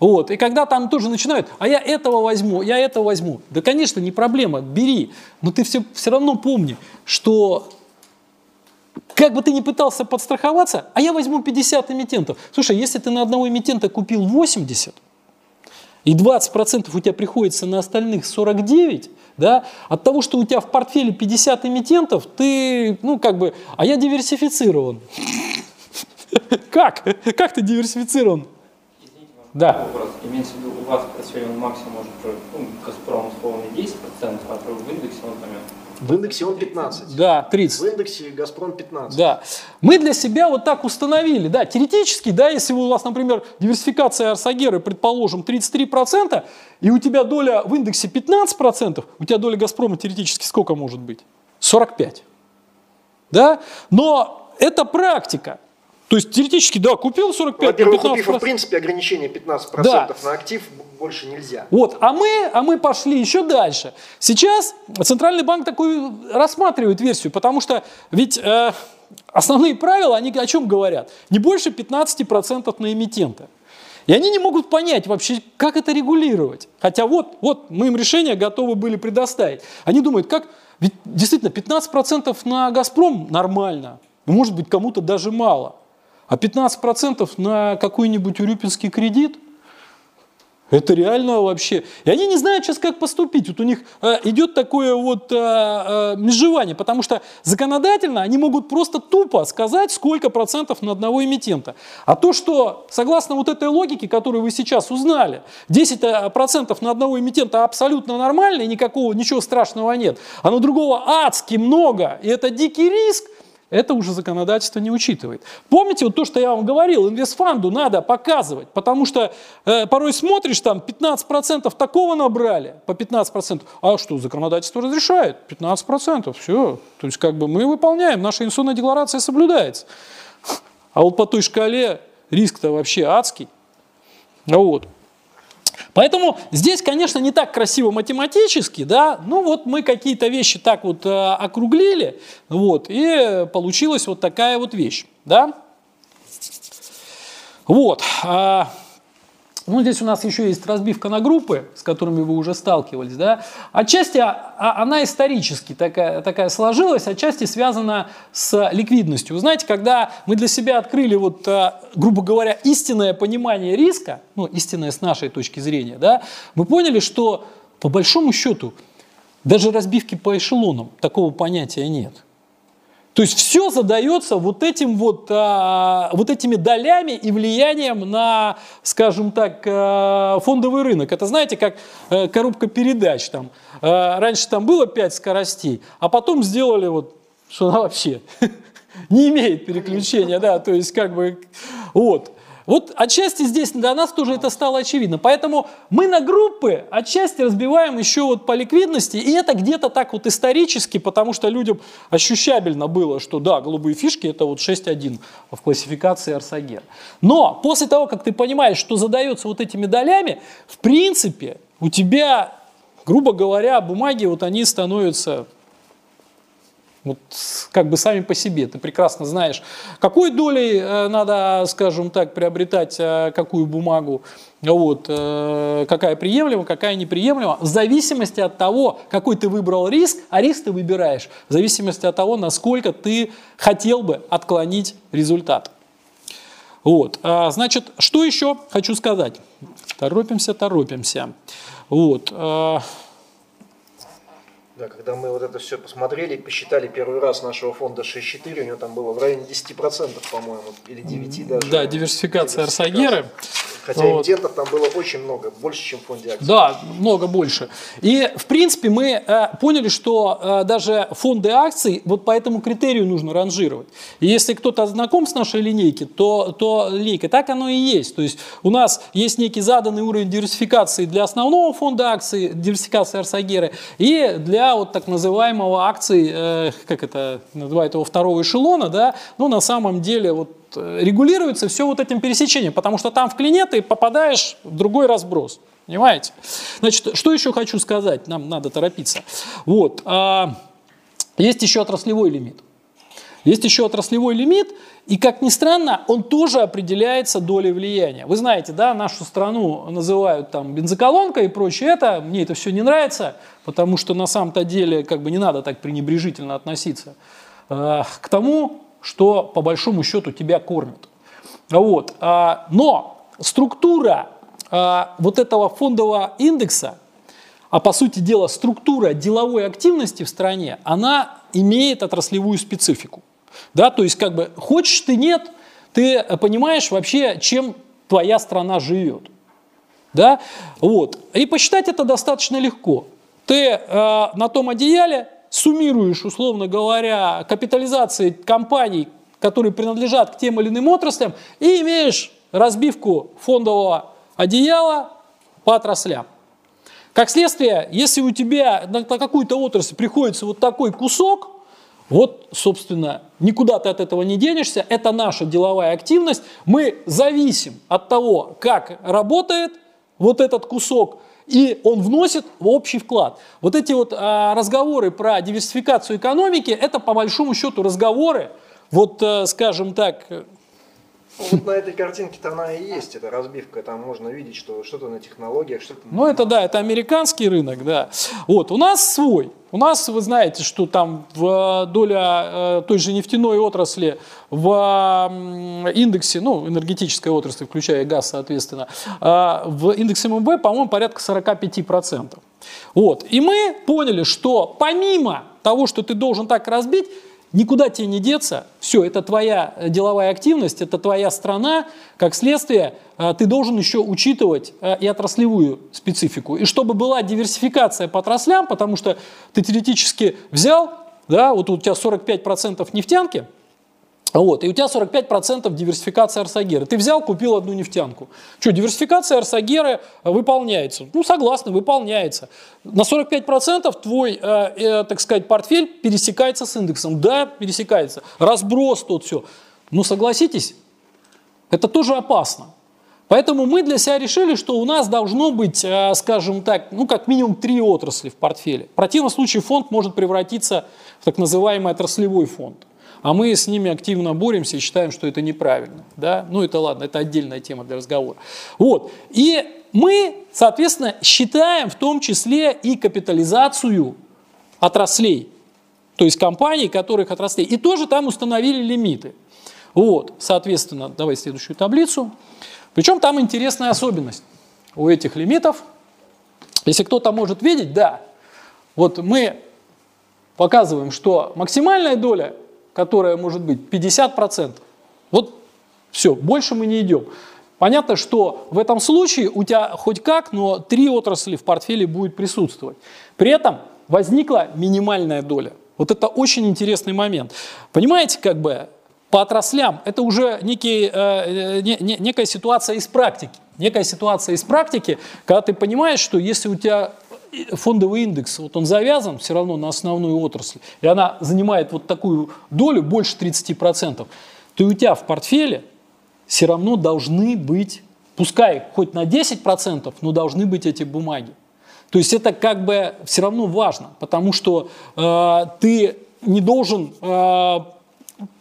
Вот. И когда там тоже начинают, а я этого возьму, я этого возьму. Да, конечно, не проблема, бери. Но ты все, все равно помни, что как бы ты ни пытался подстраховаться, а я возьму 50 эмитентов. Слушай, если ты на одного эмитента купил 80, и 20% у тебя приходится на остальных 49, да, от того, что у тебя в портфеле 50 эмитентов, ты, ну, как бы, а я диверсифицирован. Как? Как ты диверсифицирован? Да. вопрос. Имеется в виду, у вас портфель он максимум может, ну, Газпром условно 10%, а в индексе он там В индексе он 15. Да, 30. В индексе «Газпром» 15. Да. Мы для себя вот так установили. Да, теоретически, да, если у вас, например, диверсификация Арсагеры, предположим, 33%, и у тебя доля в индексе 15%, у тебя доля Газпрома теоретически сколько может быть? 45. Да? Но это практика. То есть теоретически, да, купил 45, Во-первых, у 15%. ПИФа в принципе ограничение 15% Да. на актив больше нельзя. Вот, а мы, а мы пошли еще дальше. Сейчас Центральный банк такую рассматривает версию, потому что ведь э, основные правила, они о чем говорят? Не больше 15% на эмитента. И они не могут понять вообще, как это регулировать. Хотя вот, вот мы им решение готовы были предоставить. Они думают, как, ведь действительно 15% на «Газпром» нормально, и может быть кому-то даже мало. А 15% на какой-нибудь урюпинский кредит – это реально вообще. И они не знают сейчас, как поступить. Вот у них э, идет такое вот э, э, межевание, потому что законодательно они могут просто тупо сказать, сколько процентов на одного эмитента. А то, что согласно вот этой логике, которую вы сейчас узнали, 10 э, процентов на одного эмитента абсолютно нормально, и никакого, ничего страшного нет, а на другого адски много, и это дикий риск, это уже законодательство не учитывает. Помните вот то, что я вам говорил, инвестфанду надо показывать, потому что э, порой смотришь, там 15% такого набрали, по 15%, а что, законодательство разрешает? 15%, все. То есть как бы мы выполняем, наша инвестиционная декларация соблюдается. А вот по той шкале риск-то вообще адский. Вот. Поэтому здесь, конечно, не так красиво математически, да, ну вот мы какие-то вещи так вот э, округлили, вот, и получилась вот такая вот вещь, да. Вот. Ну, здесь у нас еще есть разбивка на группы, с которыми вы уже сталкивались, да. Отчасти а, а, она исторически такая, такая сложилась, отчасти связана с ликвидностью. Вы знаете, когда мы для себя открыли, вот, а, грубо говоря, истинное понимание риска, ну, истинное с нашей точки зрения, да, мы поняли, что по большому счету даже разбивки по эшелонам такого понятия нет. То есть все задается вот, этим вот, а, вот этими долями и влиянием на, скажем так, а, фондовый рынок. Это знаете, как а, коробка передач. Там. А, раньше там было 5 скоростей, а потом сделали вот, что она вообще не имеет переключения. Да, то есть как бы вот. Вот отчасти здесь для нас тоже это стало очевидно. Поэтому мы на группы отчасти разбиваем еще вот по ликвидности, и это где-то так вот исторически, потому что людям ощущабельно было, что да, голубые фишки это вот 6.1 в классификации Арсагер. Но после того, как ты понимаешь, что задается вот этими долями, в принципе, у тебя, грубо говоря, бумаги вот они становятся Вот как бы сами по себе. Ты прекрасно знаешь, какой долей э, надо, скажем так, приобретать э, какую бумагу, вот, э, какая приемлема, какая неприемлема, в зависимости от того, какой ты выбрал риск, а риск ты выбираешь в зависимости от того, насколько ты хотел бы отклонить результат. Вот, а, значит, что еще хочу сказать? Торопимся, торопимся. Вот, а, Да, когда мы вот это все посмотрели, посчитали первый раз нашего фонда 6.4, у него там было в районе 10%, по-моему, или 9 даже. да, диверсификация Арсагеры. Хотя Вот. эмитентов там было очень много, больше, чем в фонде акций. Да, много больше. И, в принципе, мы э, поняли, что э, даже фонды акций вот по этому критерию нужно ранжировать. И если кто-то знаком с нашей линейки, то, то линейка, так оно и есть. То есть у нас есть некий заданный уровень диверсификации для основного фонда акций, диверсификации Арсагеры, и для вот так называемого акций, э, как это называют его, второго эшелона, да, ну, на самом деле, вот э, регулируется все вот этим пересечением, потому что там в клине ты попадаешь в другой разброс. Понимаете? Значит, что еще хочу сказать? Нам надо торопиться. Вот. а, есть еще отраслевой лимит. Есть еще отраслевой лимит, и, как ни странно, он тоже определяется долей влияния. Вы знаете, да, нашу страну называют там бензоколонкой и прочее это. Мне это все не нравится, потому что на самом-то деле как бы не надо так пренебрежительно относиться э, к тому, что по большому счету тебя кормят. Вот. а, Но структура а, вот этого фондового индекса, а по сути дела структура деловой активности в стране, она имеет отраслевую специфику. Да, то есть как бы хочешь ты нет, ты э, понимаешь вообще, чем твоя страна живет. Да? Вот. И посчитать это достаточно легко. Ты э, на том одеяле суммируешь, условно говоря, капитализации компаний, которые принадлежат к тем или иным отраслям, и имеешь разбивку фондового одеяла по отраслям. Как следствие, если у тебя на, на какую-то отрасль приходится вот такой кусок, вот, собственно, никуда ты от этого не денешься, это наша деловая активность, мы зависим от того, как работает вот этот кусок, и он вносит в общий вклад. Вот эти вот а, разговоры про диверсификацию экономики, это по большому счету разговоры, вот, э, скажем так, Вот на этой картинке-то она и есть, эта разбивка. Там можно видеть, что что-то на технологиях, что-то... Ну, это да, это американский рынок, да. Вот, у нас свой. У нас, вы знаете, что там в доля э, той же нефтяной отрасли в индексе, ну, энергетической отрасли, включая газ, соответственно, э, в индексе ММБ, по-моему, порядка 45%. Вот. И мы поняли, что помимо того, что ты должен так разбить, Никуда тебе не деться, все, это твоя э, деловая активность, это твоя страна, как следствие, э, ты должен еще учитывать э, и отраслевую специфику. И чтобы была диверсификация по отраслям, потому что ты теоретически взял, да, вот у тебя 45% нефтянки, вот, и у тебя 45% диверсификация Арсагеры. Ты взял, купил одну нефтянку. Что, диверсификация Арсагеры выполняется? Ну, согласна, выполняется. На 45% твой, э, э, так сказать, портфель пересекается с индексом. Да, пересекается. Разброс тут все. Ну, согласитесь, это тоже опасно. Поэтому мы для себя решили, что у нас должно быть, э, скажем так, ну как минимум три отрасли в портфеле. В противном случае фонд может превратиться в так называемый отраслевой фонд. А мы с ними активно боремся и считаем, что это неправильно. Да? Ну это ладно, это отдельная тема для разговора. Вот. И мы, соответственно, считаем в том числе и капитализацию отраслей, то есть компаний, которых отраслей. И тоже там установили лимиты. Вот, соответственно, давай следующую таблицу. Причем там интересная особенность у этих лимитов. Если кто-то может видеть, да, вот мы показываем, что максимальная доля которая может быть 50%. Вот все, больше мы не идем. Понятно, что в этом случае у тебя хоть как, но три отрасли в портфеле будет присутствовать. При этом возникла минимальная доля. Вот это очень интересный момент. Понимаете, как бы по отраслям это уже некий, э, не, не, некая ситуация из практики. Некая ситуация из практики, когда ты понимаешь, что если у тебя фондовый индекс, вот он завязан все равно на основную отрасль, и она занимает вот такую долю, больше 30%, то у тебя в портфеле все равно должны быть, пускай хоть на 10%, но должны быть эти бумаги. То есть это как бы все равно важно, потому что э, ты не должен э,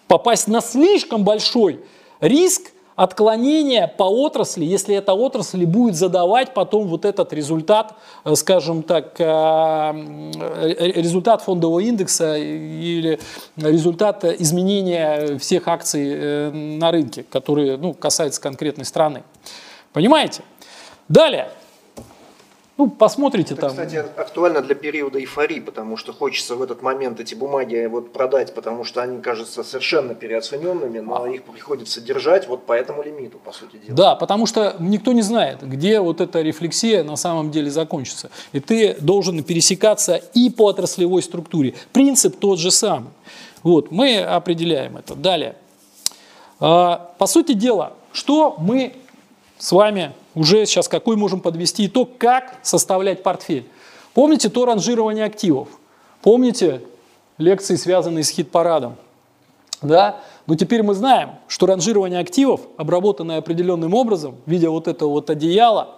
попасть на слишком большой риск отклонения по отрасли, если эта отрасль будет задавать потом вот этот результат, э, скажем так, э, э, результат фондового индекса или результат изменения всех акций на рынке, которые ну, касаются конкретной страны. Понимаете? Далее. Ну, посмотрите Это, там. кстати, актуально для периода эйфории, потому что хочется в этот момент эти бумаги вот продать, потому что они кажутся совершенно переоцененными, но их приходится держать вот по этому лимиту, по сути дела. Да, потому что никто не знает, где вот эта рефлексия на самом деле закончится. И ты должен пересекаться и по отраслевой структуре. Принцип тот же самый. Вот, мы определяем это. Далее. А, по сути дела, что мы с вами уже сейчас какой можем подвести итог, как составлять портфель. Помните то ранжирование активов? Помните лекции, связанные с хит-парадом? Да? Но теперь мы знаем, что ранжирование активов, обработанное определенным образом, видя вот это вот одеяло,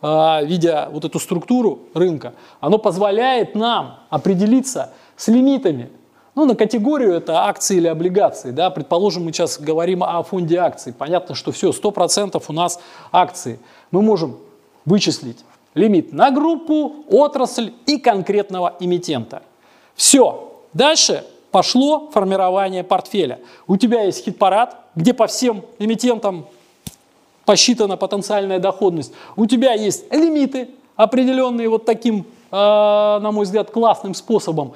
а, видя вот эту структуру рынка, оно позволяет нам определиться с лимитами ну, на категорию это акции или облигации. Да? Предположим, мы сейчас говорим о фонде акций. Понятно, что все, 100% у нас акции. Мы можем вычислить лимит на группу, отрасль и конкретного эмитента. Все. Дальше пошло формирование портфеля. У тебя есть хит-парад, где по всем эмитентам посчитана потенциальная доходность. У тебя есть лимиты, определенные вот таким, э, на мой взгляд, классным способом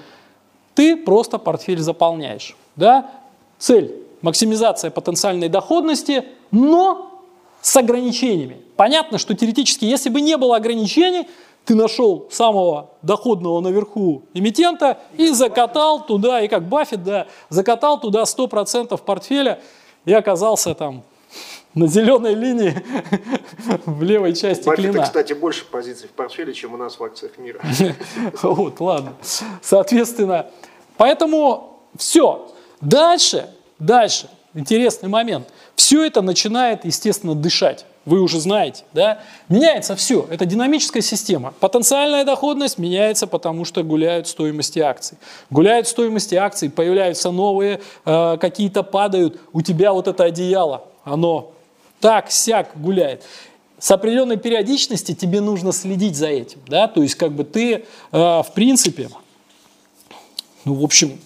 ты просто портфель заполняешь. Да? Цель – максимизация потенциальной доходности, но с ограничениями. Понятно, что теоретически, если бы не было ограничений, ты нашел самого доходного наверху эмитента и закатал туда, и как Баффет, да, закатал туда 100% портфеля и оказался там на зеленой линии в левой части Баффета, клина. кстати, больше позиций в портфеле, чем у нас в акциях мира. Вот, ладно. Соответственно, поэтому все. Дальше, дальше, интересный момент. Все это начинает, естественно, дышать. Вы уже знаете, да? Меняется все. Это динамическая система. Потенциальная доходность меняется, потому что гуляют стоимости акций. Гуляют стоимости акций, появляются новые, э, какие-то падают. У тебя вот это одеяло, оно так, сяк гуляет. С определенной периодичностью тебе нужно следить за этим, да, то есть как бы ты, э, в принципе, ну, в общем,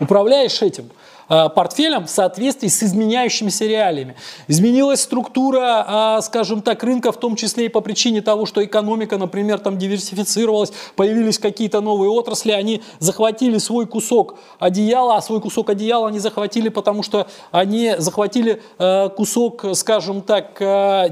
управляешь этим – Э, портфелем в соответствии с изменяющимися реалиями. Изменилась структура, э, скажем так, рынка, в том числе и по причине того, что экономика, например, там диверсифицировалась, появились какие-то новые отрасли, они захватили свой кусок одеяла, а свой кусок одеяла они захватили, потому что они захватили э, кусок, скажем так,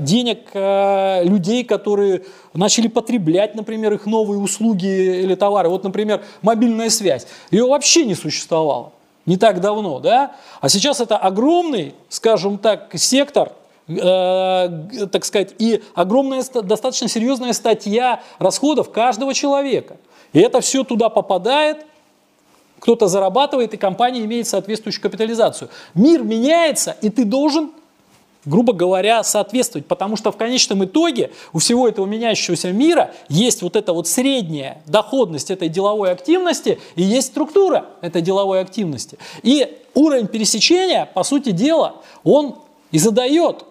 денег людей, которые начали потреблять, например, их новые услуги или товары. Вот, например, мобильная связь. Ее вообще не существовало не так давно, да? А сейчас это огромный, скажем так, сектор, э, так сказать, и огромная, достаточно серьезная статья расходов каждого человека. И это все туда попадает, кто-то зарабатывает, и компания имеет соответствующую капитализацию. Мир меняется, и ты должен грубо говоря, соответствовать, потому что в конечном итоге у всего этого меняющегося мира есть вот эта вот средняя доходность этой деловой активности и есть структура этой деловой активности. И уровень пересечения, по сути дела, он и задает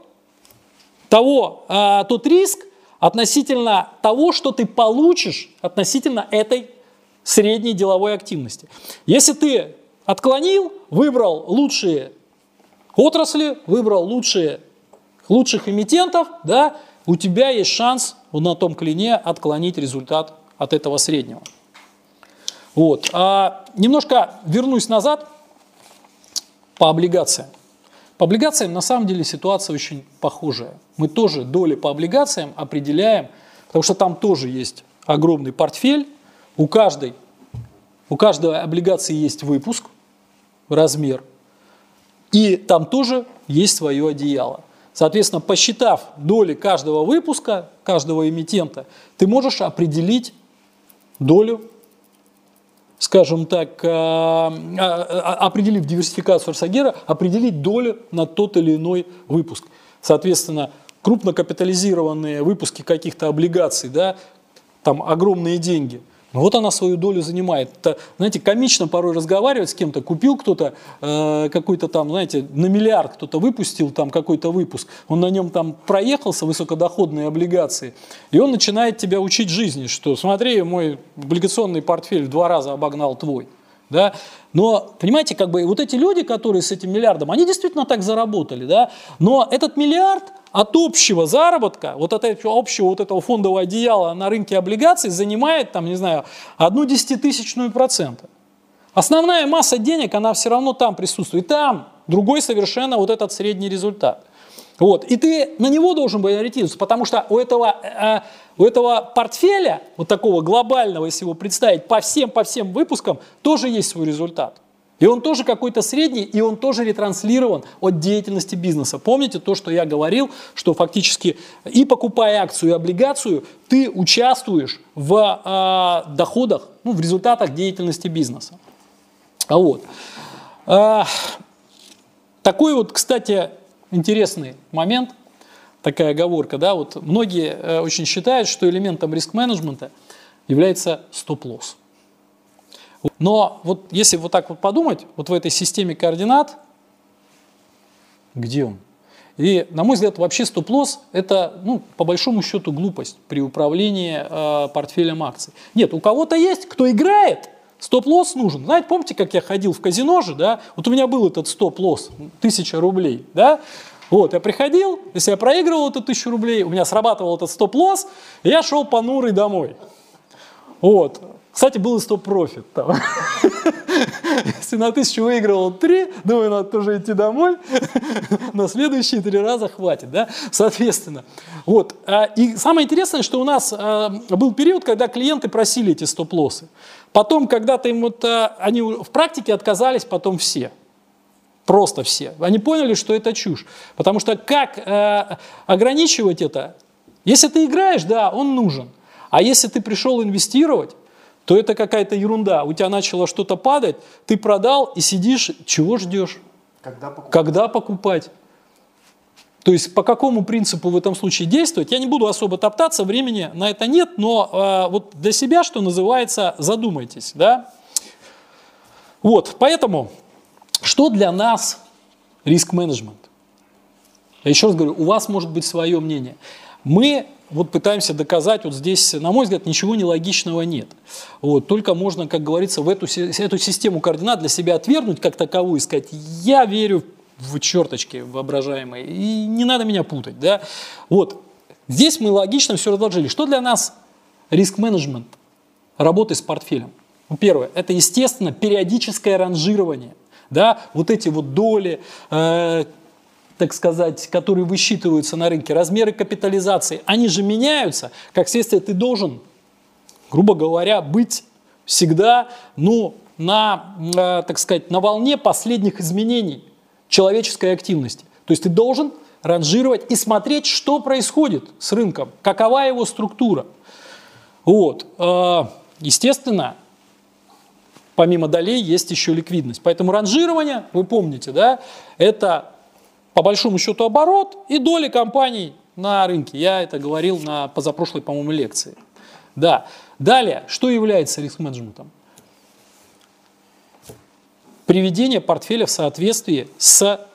того, а, тот риск относительно того, что ты получишь относительно этой средней деловой активности. Если ты отклонил, выбрал лучшие отрасли, выбрал лучшие, лучших эмитентов, да, у тебя есть шанс на том клине отклонить результат от этого среднего. Вот. А немножко вернусь назад по облигациям. По облигациям на самом деле ситуация очень похожая. Мы тоже доли по облигациям определяем, потому что там тоже есть огромный портфель. У каждой, у каждой облигации есть выпуск, размер. И там тоже есть свое одеяло. Соответственно, посчитав доли каждого выпуска, каждого эмитента, ты можешь определить долю, скажем так, а, а, определив диверсификацию Арсагера, определить долю на тот или иной выпуск. Соответственно, крупнокапитализированные выпуски каких-то облигаций, да, там огромные деньги, Ну вот она свою долю занимает. Это, знаете, комично порой разговаривать с кем-то. Купил кто-то э, какой-то там, знаете, на миллиард кто-то выпустил там какой-то выпуск. Он на нем там проехался, высокодоходные облигации. И он начинает тебя учить жизни, что смотри, мой облигационный портфель в два раза обогнал твой. Да? Но, понимаете, как бы вот эти люди, которые с этим миллиардом, они действительно так заработали, да? Но этот миллиард от общего заработка, вот от этого общего вот этого фондового одеяла на рынке облигаций занимает, там, не знаю, одну десятитысячную процента. Основная масса денег, она все равно там присутствует. Там другой совершенно вот этот средний результат. Вот. И ты на него должен быть ориентироваться, потому что у этого, э, у этого портфеля, вот такого глобального, если его представить, по всем, по всем выпускам, тоже есть свой результат. И он тоже какой-то средний, и он тоже ретранслирован от деятельности бизнеса. Помните то, что я говорил, что фактически и покупая акцию и облигацию, ты участвуешь в э, доходах, ну, в результатах деятельности бизнеса. А вот. Э, такой вот, кстати, интересный момент, такая оговорка, да, вот многие э, очень считают, что элементом риск-менеджмента является стоп-лосс. Но вот если вот так вот подумать, вот в этой системе координат, где он? И, на мой взгляд, вообще стоп-лосс – это, ну, по большому счету, глупость при управлении э, портфелем акций. Нет, у кого-то есть, кто играет, стоп-лосс нужен. Знаете, помните, как я ходил в казино же, да? Вот у меня был этот стоп-лосс, тысяча рублей, да? Вот, я приходил, если я проигрывал эту тысячу рублей, у меня срабатывал этот стоп-лосс, я шел понурый домой. Вот. Кстати, был и стоп-профит там. Если на тысячу выигрывал три, думаю, надо тоже идти домой. На следующие три раза хватит, да? Соответственно. Вот. А, и самое интересное, что у нас а, был период, когда клиенты просили эти стоп-лоссы. Потом, когда-то им вот, а, они в практике отказались, потом все. Просто все. Они поняли, что это чушь. Потому что как ограничивать это? Если ты играешь, да, он нужен. А если ты пришел инвестировать, то это какая-то ерунда. У тебя начало что-то падать, ты продал и сидишь, чего ждешь? Когда покупать? Когда покупать? То есть по какому принципу в этом случае действовать, я не буду особо топтаться, времени на это нет, но э, вот для себя, что называется, задумайтесь. Да? Вот, поэтому, что для нас риск-менеджмент? Я еще раз говорю, у вас может быть свое мнение. Мы вот пытаемся доказать, вот здесь, на мой взгляд, ничего нелогичного нет. Вот, только можно, как говорится, в эту, эту систему координат для себя отвергнуть как таковую и сказать, я верю в черточки воображаемые, и не надо меня путать. Да? Вот, здесь мы логично все разложили. Что для нас риск-менеджмент работы с портфелем? Ну, первое, это, естественно, периодическое ранжирование. Да, вот эти вот доли, э, так сказать, которые высчитываются на рынке, размеры капитализации, они же меняются. Как следствие, ты должен, грубо говоря, быть всегда, ну, на, э, так сказать, на волне последних изменений человеческой активности. То есть ты должен ранжировать и смотреть, что происходит с рынком, какова его структура. Вот. Э, естественно, помимо долей есть еще ликвидность. Поэтому ранжирование, вы помните, да, это по большому счету оборот и доли компаний на рынке. Я это говорил на позапрошлой, по-моему, лекции. Да. Далее, что является риск-менеджментом? Приведение портфеля в соответствии с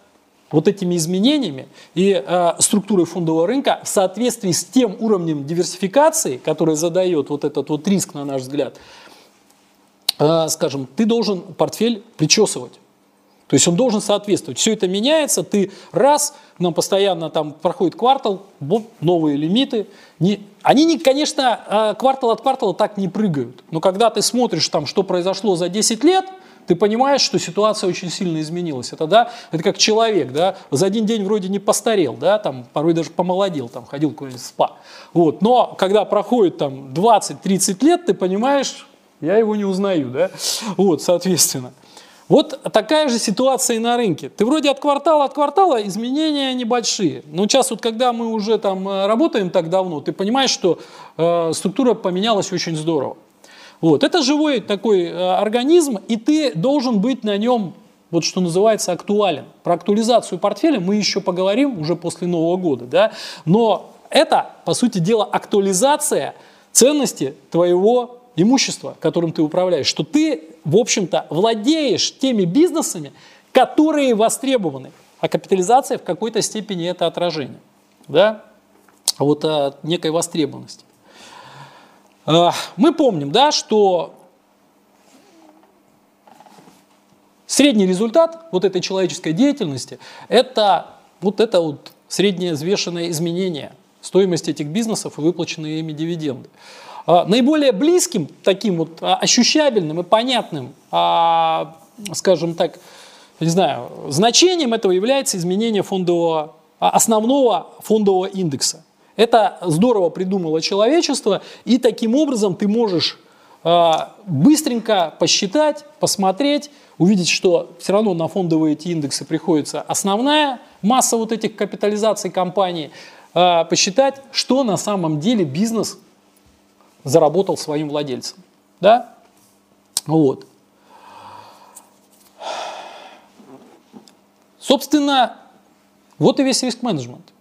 вот этими изменениями и э, структурой фондового рынка в соответствии с тем уровнем диверсификации, который задает вот этот вот риск, на наш взгляд, э, скажем, ты должен портфель причесывать. То есть он должен соответствовать. Все это меняется, ты раз, нам постоянно там проходит квартал, новые лимиты. Не, они, не, конечно, а, квартал от квартала так не прыгают. Но когда ты смотришь, там, что произошло за 10 лет, ты понимаешь, что ситуация очень сильно изменилась. Это, да, это как человек, да, за один день вроде не постарел, да, там, порой даже помолодел, там, ходил куда-нибудь в спа. Вот. Но когда проходит там 20-30 лет, ты понимаешь, я его не узнаю, да, вот, соответственно. Вот такая же ситуация и на рынке. Ты вроде от квартала от квартала изменения небольшие. Но сейчас вот когда мы уже там э, работаем так давно, ты понимаешь, что э, структура поменялась очень здорово. Вот. Это живой такой э, организм, и ты должен быть на нем, вот что называется, актуален. Про актуализацию портфеля мы еще поговорим уже после Нового года. Да? Но это, по сути дела, актуализация ценности твоего имущество, которым ты управляешь, что ты, в общем-то, владеешь теми бизнесами, которые востребованы. А капитализация в какой-то степени это отражение. Да? Вот а, некой востребованности. А, мы помним, да, что средний результат вот этой человеческой деятельности – это вот это вот среднее взвешенное изменение стоимости этих бизнесов и выплаченные ими дивиденды. А, наиболее близким, таким вот а, ощущабельным и понятным, а, скажем так, не знаю, значением этого является изменение фондового, основного фондового индекса. Это здорово придумало человечество, и таким образом ты можешь быстренько посчитать, посмотреть, увидеть, что все равно на фондовые эти индексы приходится основная масса вот этих капитализаций компаний, посчитать, что на самом деле бизнес заработал своим владельцам. Да? Вот. Собственно, вот и весь риск-менеджмент.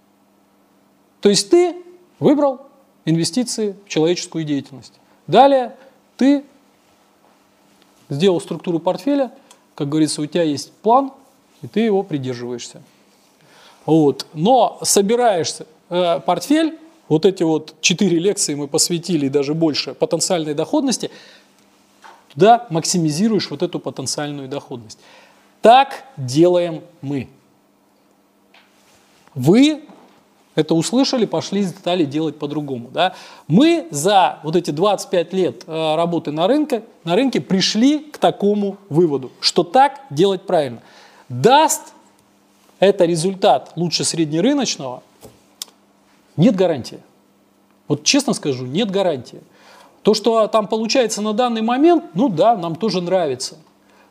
То есть ты выбрал инвестиции в человеческую деятельность. Далее ты сделал структуру портфеля, как говорится, у тебя есть план, и ты его придерживаешься. Вот. Но собираешься э, портфель вот эти вот четыре лекции мы посвятили, даже больше, потенциальной доходности, туда максимизируешь вот эту потенциальную доходность. Так делаем мы. Вы это услышали, пошли, стали делать по-другому. Да? Мы за вот эти 25 лет э, работы на рынке, на рынке пришли к такому выводу, что так делать правильно. Даст это результат лучше среднерыночного, нет гарантии. Вот честно скажу, нет гарантии. То, что там получается на данный момент, ну да, нам тоже нравится.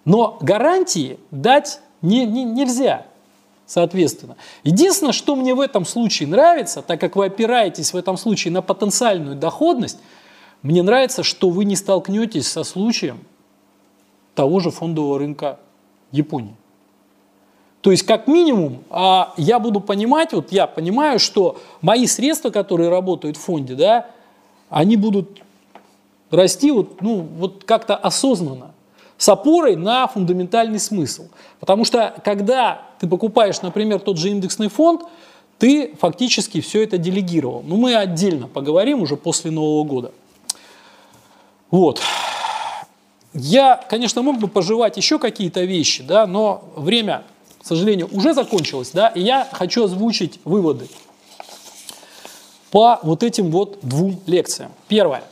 Но гарантии дать не, не, нельзя, соответственно. Единственное, что мне в этом случае нравится, так как вы опираетесь в этом случае на потенциальную доходность, мне нравится, что вы не столкнетесь со случаем того же фондового рынка Японии. То есть, как минимум, а, я буду понимать, вот я понимаю, что мои средства, которые работают в фонде, да, они будут расти вот, ну, вот как-то осознанно, с опорой на фундаментальный смысл. Потому что, когда ты покупаешь, например, тот же индексный фонд, ты фактически все это делегировал. Но мы отдельно поговорим уже после Нового года. Вот. Я, конечно, мог бы пожевать еще какие-то вещи, да, но время к сожалению, уже закончилась, да, и я хочу озвучить выводы по вот этим вот двум лекциям. Первое.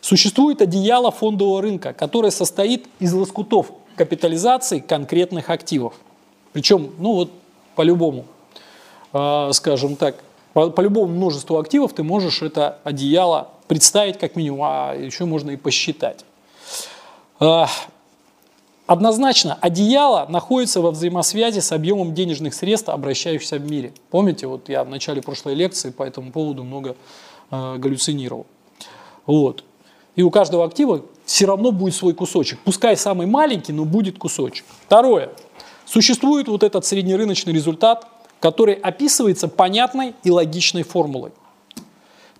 Существует одеяло фондового рынка, которое состоит из лоскутов капитализации конкретных активов. Причем, ну вот, по-любому, э, скажем так, по, по любому множеству активов ты можешь это одеяло представить как минимум, а еще можно и посчитать. Э, Однозначно, одеяло находится во взаимосвязи с объемом денежных средств, обращающихся в мире. Помните, вот я в начале прошлой лекции по этому поводу много э, галлюцинировал. Вот. И у каждого актива все равно будет свой кусочек. Пускай самый маленький, но будет кусочек. Второе. Существует вот этот среднерыночный результат, который описывается понятной и логичной формулой.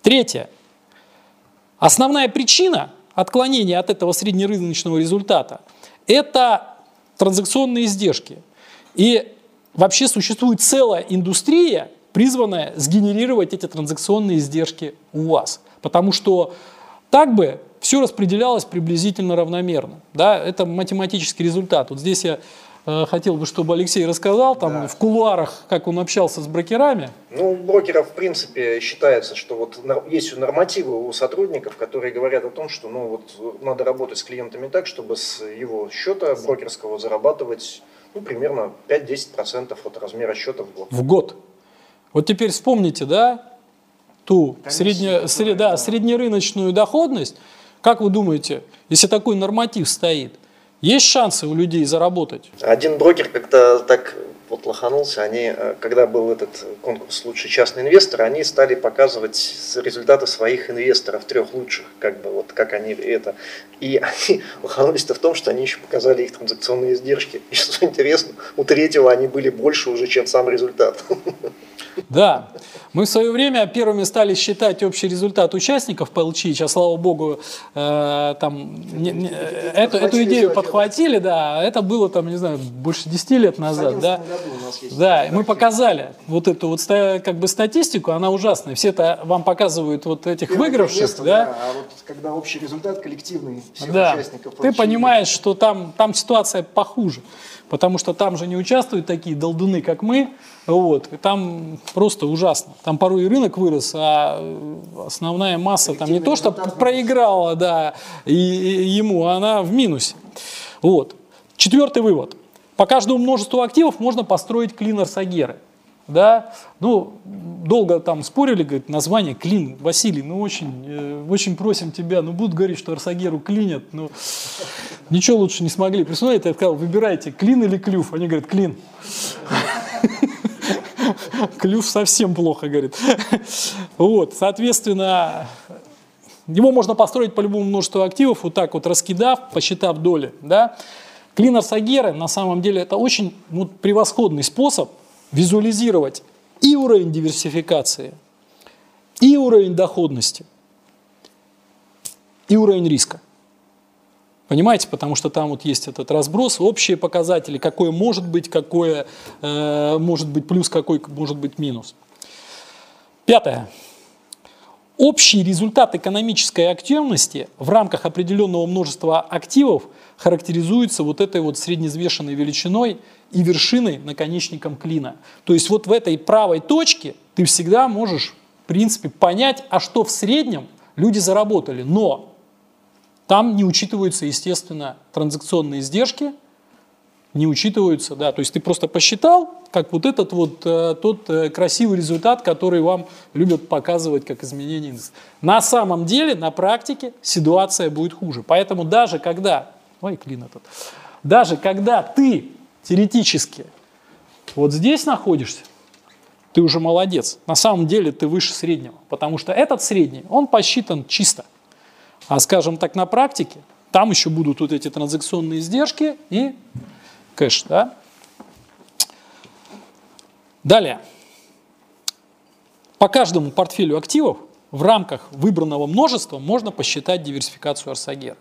Третье. Основная причина отклонения от этого среднерыночного результата – это транзакционные издержки. И вообще существует целая индустрия, призванная сгенерировать эти транзакционные издержки у вас. Потому что так бы все распределялось приблизительно равномерно. Да? Это математический результат. Вот здесь я хотел бы, чтобы Алексей рассказал там да. в кулуарах, как он общался с брокерами. Ну, брокеров, в принципе, считается, что вот есть нормативы у сотрудников, которые говорят о том, что ну, вот, надо работать с клиентами так, чтобы с его счета брокерского зарабатывать ну, примерно 5-10% от размера счета в год. В год. Вот теперь вспомните, да, ту средне, сред, да, среднерыночную доходность. Как вы думаете, если такой норматив стоит – есть шансы у людей заработать? Один брокер как-то так вот лоханулся, они, э, когда был этот конкурс «Лучший частный инвестор», они стали показывать результаты своих инвесторов, трех лучших, как бы вот как они это. И они лоханулись-то в том, что они еще показали их транзакционные издержки. И что интересно, у третьего они были больше уже, чем сам результат. Да. Мы в свое время первыми стали считать общий результат участников ПЛЧ, сейчас, слава богу, э, там, не, не, эту, эту идею подхватили, да, это было там, не знаю, больше 10 лет назад, да. Да, и мы показали вот эту вот как бы статистику, она ужасная. Все это вам показывают вот этих выигравших, да? да. А вот когда общий результат коллективный всех да. участников. Ты понимаешь, что там, там ситуация похуже, потому что там же не участвуют такие долдуны, как мы, вот, и там просто ужасно. Там порой и рынок вырос, а основная масса там не то, что проиграла да, и, и ему, а она в минусе. Вот. Четвертый вывод. По каждому множеству активов можно построить клинер Сагеры. Да? Ну, долго там спорили, говорит, название клин. Василий, ну очень, э, очень просим тебя, ну будут говорить, что Арсагеру клинят, ну ничего лучше не смогли. Представляете, я сказал, выбирайте, клин или клюв. Они говорят, клин. Клюв совсем плохо, говорит. Вот, соответственно, его можно построить по любому множеству активов, вот так вот раскидав, посчитав доли. Да? Клинер Сагеры на самом деле это очень ну, превосходный способ визуализировать и уровень диверсификации, и уровень доходности, и уровень риска. Понимаете, потому что там вот есть этот разброс, общие показатели, какое может быть, какое э, может быть плюс, какой может быть минус. Пятое. Общий результат экономической активности в рамках определенного множества активов характеризуется вот этой вот среднезвешенной величиной и вершиной наконечником клина. То есть вот в этой правой точке ты всегда можешь, в принципе, понять, а что в среднем люди заработали. Но там не учитываются, естественно, транзакционные издержки, не учитываются, да, то есть ты просто посчитал, как вот этот вот э, тот э, красивый результат, который вам любят показывать как изменение индекса. На самом деле, на практике ситуация будет хуже. Поэтому даже когда, ой, клин этот, даже когда ты теоретически вот здесь находишься, ты уже молодец. На самом деле ты выше среднего, потому что этот средний, он посчитан чисто. А скажем так, на практике, там еще будут вот эти транзакционные издержки и кэш. Да? Далее. По каждому портфелю активов в рамках выбранного множества можно посчитать диверсификацию Арсагер.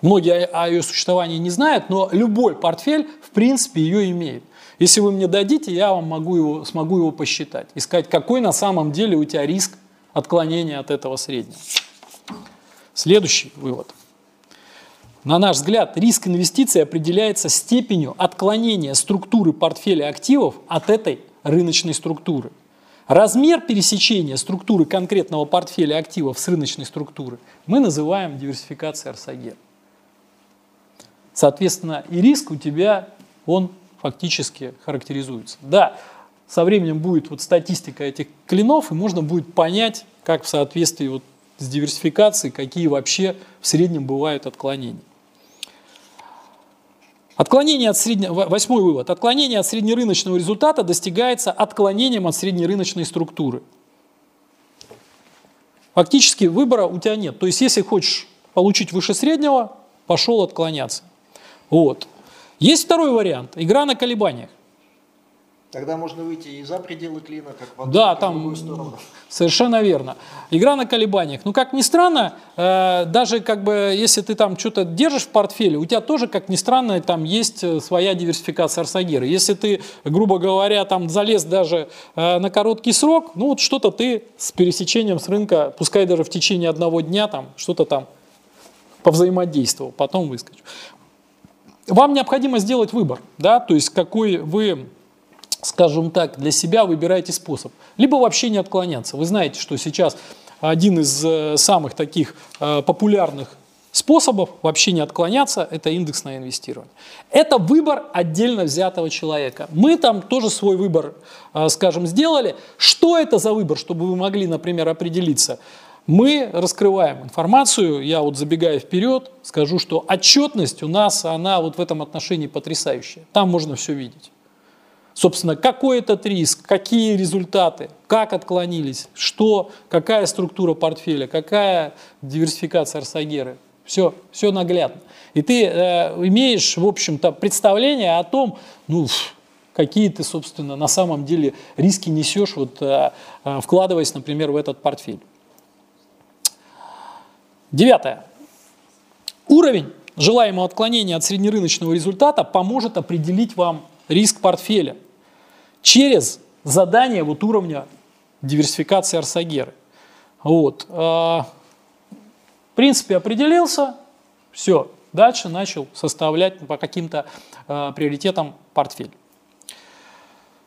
Многие о ее существовании не знают, но любой портфель в принципе ее имеет. Если вы мне дадите, я вам могу его, смогу его посчитать и сказать, какой на самом деле у тебя риск отклонения от этого среднего. Следующий вывод. На наш взгляд, риск инвестиций определяется степенью отклонения структуры портфеля активов от этой рыночной структуры. Размер пересечения структуры конкретного портфеля активов с рыночной структуры мы называем диверсификацией Арсагер. Соответственно, и риск у тебя, он фактически характеризуется. Да, со временем будет вот статистика этих клинов, и можно будет понять, как в соответствии вот с диверсификацией, какие вообще в среднем бывают отклонения. Отклонение от среднего, восьмой вывод. Отклонение от среднерыночного результата достигается отклонением от среднерыночной структуры. Фактически выбора у тебя нет. То есть, если хочешь получить выше среднего, пошел отклоняться. Вот. Есть второй вариант. Игра на колебаниях. Тогда можно выйти и за пределы клина, как в одну, да, там, в другую сторону. Совершенно верно. Игра на колебаниях. Ну, как ни странно, э, даже как бы, если ты там что-то держишь в портфеле, у тебя тоже, как ни странно, там есть э, своя диверсификация арсагира. Если ты, грубо говоря, там залез даже э, на короткий срок, ну, вот что-то ты с пересечением с рынка, пускай даже в течение одного дня, там, что-то там повзаимодействовал, потом выскочил. Вам необходимо сделать выбор, да, то есть какой вы скажем так, для себя выбирайте способ. Либо вообще не отклоняться. Вы знаете, что сейчас один из э, самых таких э, популярных способов вообще не отклоняться – это индексное инвестирование. Это выбор отдельно взятого человека. Мы там тоже свой выбор, э, скажем, сделали. Что это за выбор, чтобы вы могли, например, определиться? Мы раскрываем информацию, я вот забегая вперед, скажу, что отчетность у нас, она вот в этом отношении потрясающая. Там можно все видеть. Собственно, какой этот риск, какие результаты, как отклонились, что, какая структура портфеля, какая диверсификация арсагеры. Все, все наглядно. И ты э, имеешь, в общем-то, представление о том, ну, какие ты, собственно, на самом деле риски несешь, вот, э, э, вкладываясь, например, в этот портфель. Девятое. Уровень желаемого отклонения от среднерыночного результата поможет определить вам риск портфеля через задание вот уровня диверсификации арсагеры. Вот. В принципе, определился, все, дальше начал составлять по каким-то э, приоритетам портфель.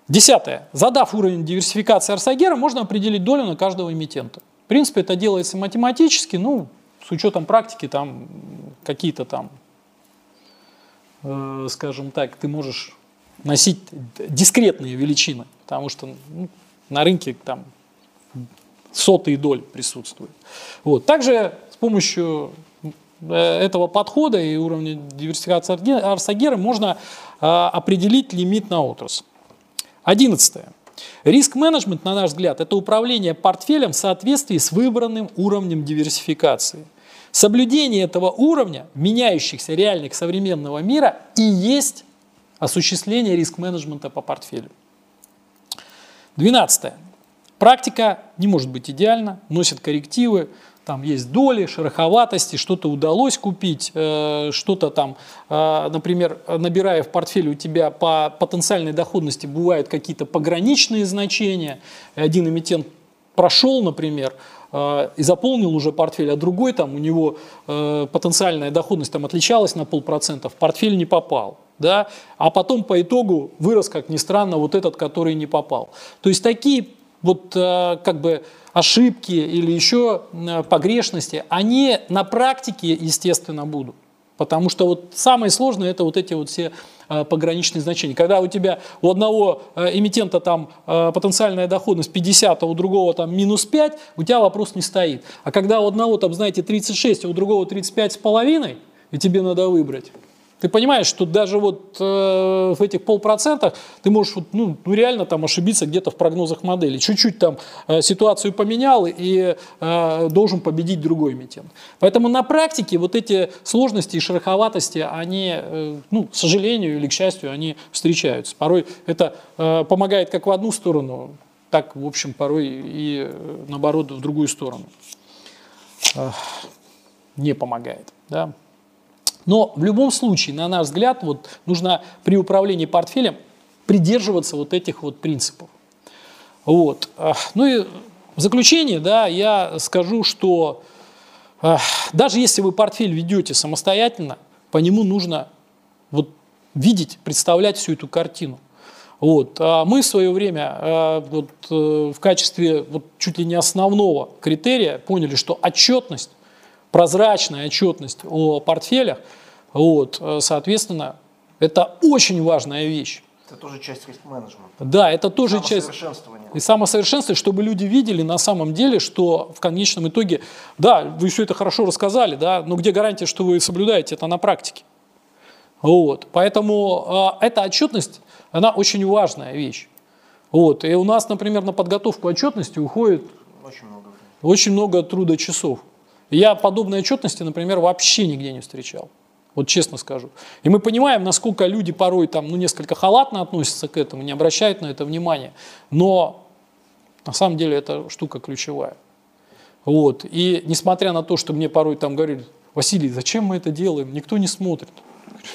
Десятое. Задав уровень диверсификации Арсагера, можно определить долю на каждого эмитента. В принципе, это делается математически, ну, с учетом практики, там какие-то там, э, скажем так, ты можешь носить дискретные величины, потому что ну, на рынке там сотые доль присутствуют. Вот. Также с помощью э, этого подхода и уровня диверсификации Арсагера можно э, определить лимит на отрасль. Одиннадцатое. Риск-менеджмент, на наш взгляд, это управление портфелем в соответствии с выбранным уровнем диверсификации. Соблюдение этого уровня, меняющихся реальных современного мира, и есть осуществление риск-менеджмента по портфелю. Двенадцатое. Практика не может быть идеальна, носит коррективы, там есть доли, шероховатости, что-то удалось купить, э, что-то там, э, например, набирая в портфель у тебя по потенциальной доходности бывают какие-то пограничные значения, один эмитент прошел, например, э, и заполнил уже портфель, а другой там у него потенциальная доходность там отличалась на полпроцента, в портфель не попал. Да? А потом по итогу вырос, как ни странно, вот этот, который не попал. То есть такие вот как бы ошибки или еще э, погрешности, они на практике, естественно, будут. Потому что вот самое сложное это вот эти вот все э, пограничные значения. Когда у тебя у одного э, эмитента там потенциальная доходность 50, а у другого там минус 5, у тебя вопрос не стоит. А когда у одного там, знаете, 36, а у другого 35 с половиной, и тебе надо выбрать, ты понимаешь, что даже вот э, в этих полпроцентах ты можешь вот, ну, ну, реально там ошибиться где-то в прогнозах модели. Чуть-чуть там э, ситуацию поменял и э, должен победить другой эмитент. Поэтому на практике вот эти сложности и шероховатости, они, э, ну, к сожалению или к счастью, они встречаются. Порой это э, помогает как в одну сторону, так, в общем, порой и э, наоборот в другую сторону. Э, не помогает. Да? Но в любом случае, на наш взгляд, вот, нужно при управлении портфелем придерживаться вот этих вот принципов. Вот. Ну и в заключение да, я скажу, что даже если вы портфель ведете самостоятельно, по нему нужно вот, видеть, представлять всю эту картину. Вот. А мы в свое время вот, э, в качестве вот, чуть ли не основного критерия поняли, что отчетность прозрачная отчетность о портфелях, вот, э, соответственно, это очень важная вещь. Это тоже часть риск-менеджмента. Да, это тоже часть. И самосовершенствование, чтобы люди видели на самом деле, что в конечном итоге, да, вы все это хорошо рассказали, да, но где гарантия, что вы соблюдаете это на практике? Вот, поэтому э, эта отчетность, она очень важная вещь. Вот, и у нас, например, на подготовку отчетности уходит очень много, очень много труда часов. Я подобной отчетности, например, вообще нигде не встречал. Вот честно скажу. И мы понимаем, насколько люди порой там, ну, несколько халатно относятся к этому, не обращают на это внимания. Но на самом деле эта штука ключевая. Вот. И несмотря на то, что мне порой там говорили, Василий, зачем мы это делаем? Никто не смотрит.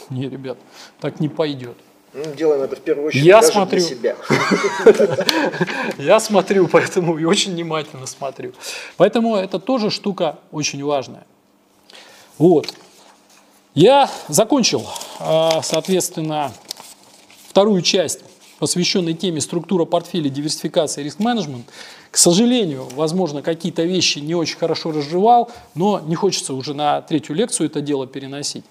Не, ребят, так не пойдет. Ну, делаем это в первую очередь я даже смотрю. для себя. Я смотрю, поэтому и очень внимательно смотрю. Поэтому это тоже штука очень важная. Вот. Я закончил, а, соответственно, вторую часть, посвященной теме структура портфеля, диверсификация и риск-менеджмент. К сожалению, возможно, какие-то вещи не очень хорошо разжевал, но не хочется уже на третью лекцию это дело переносить.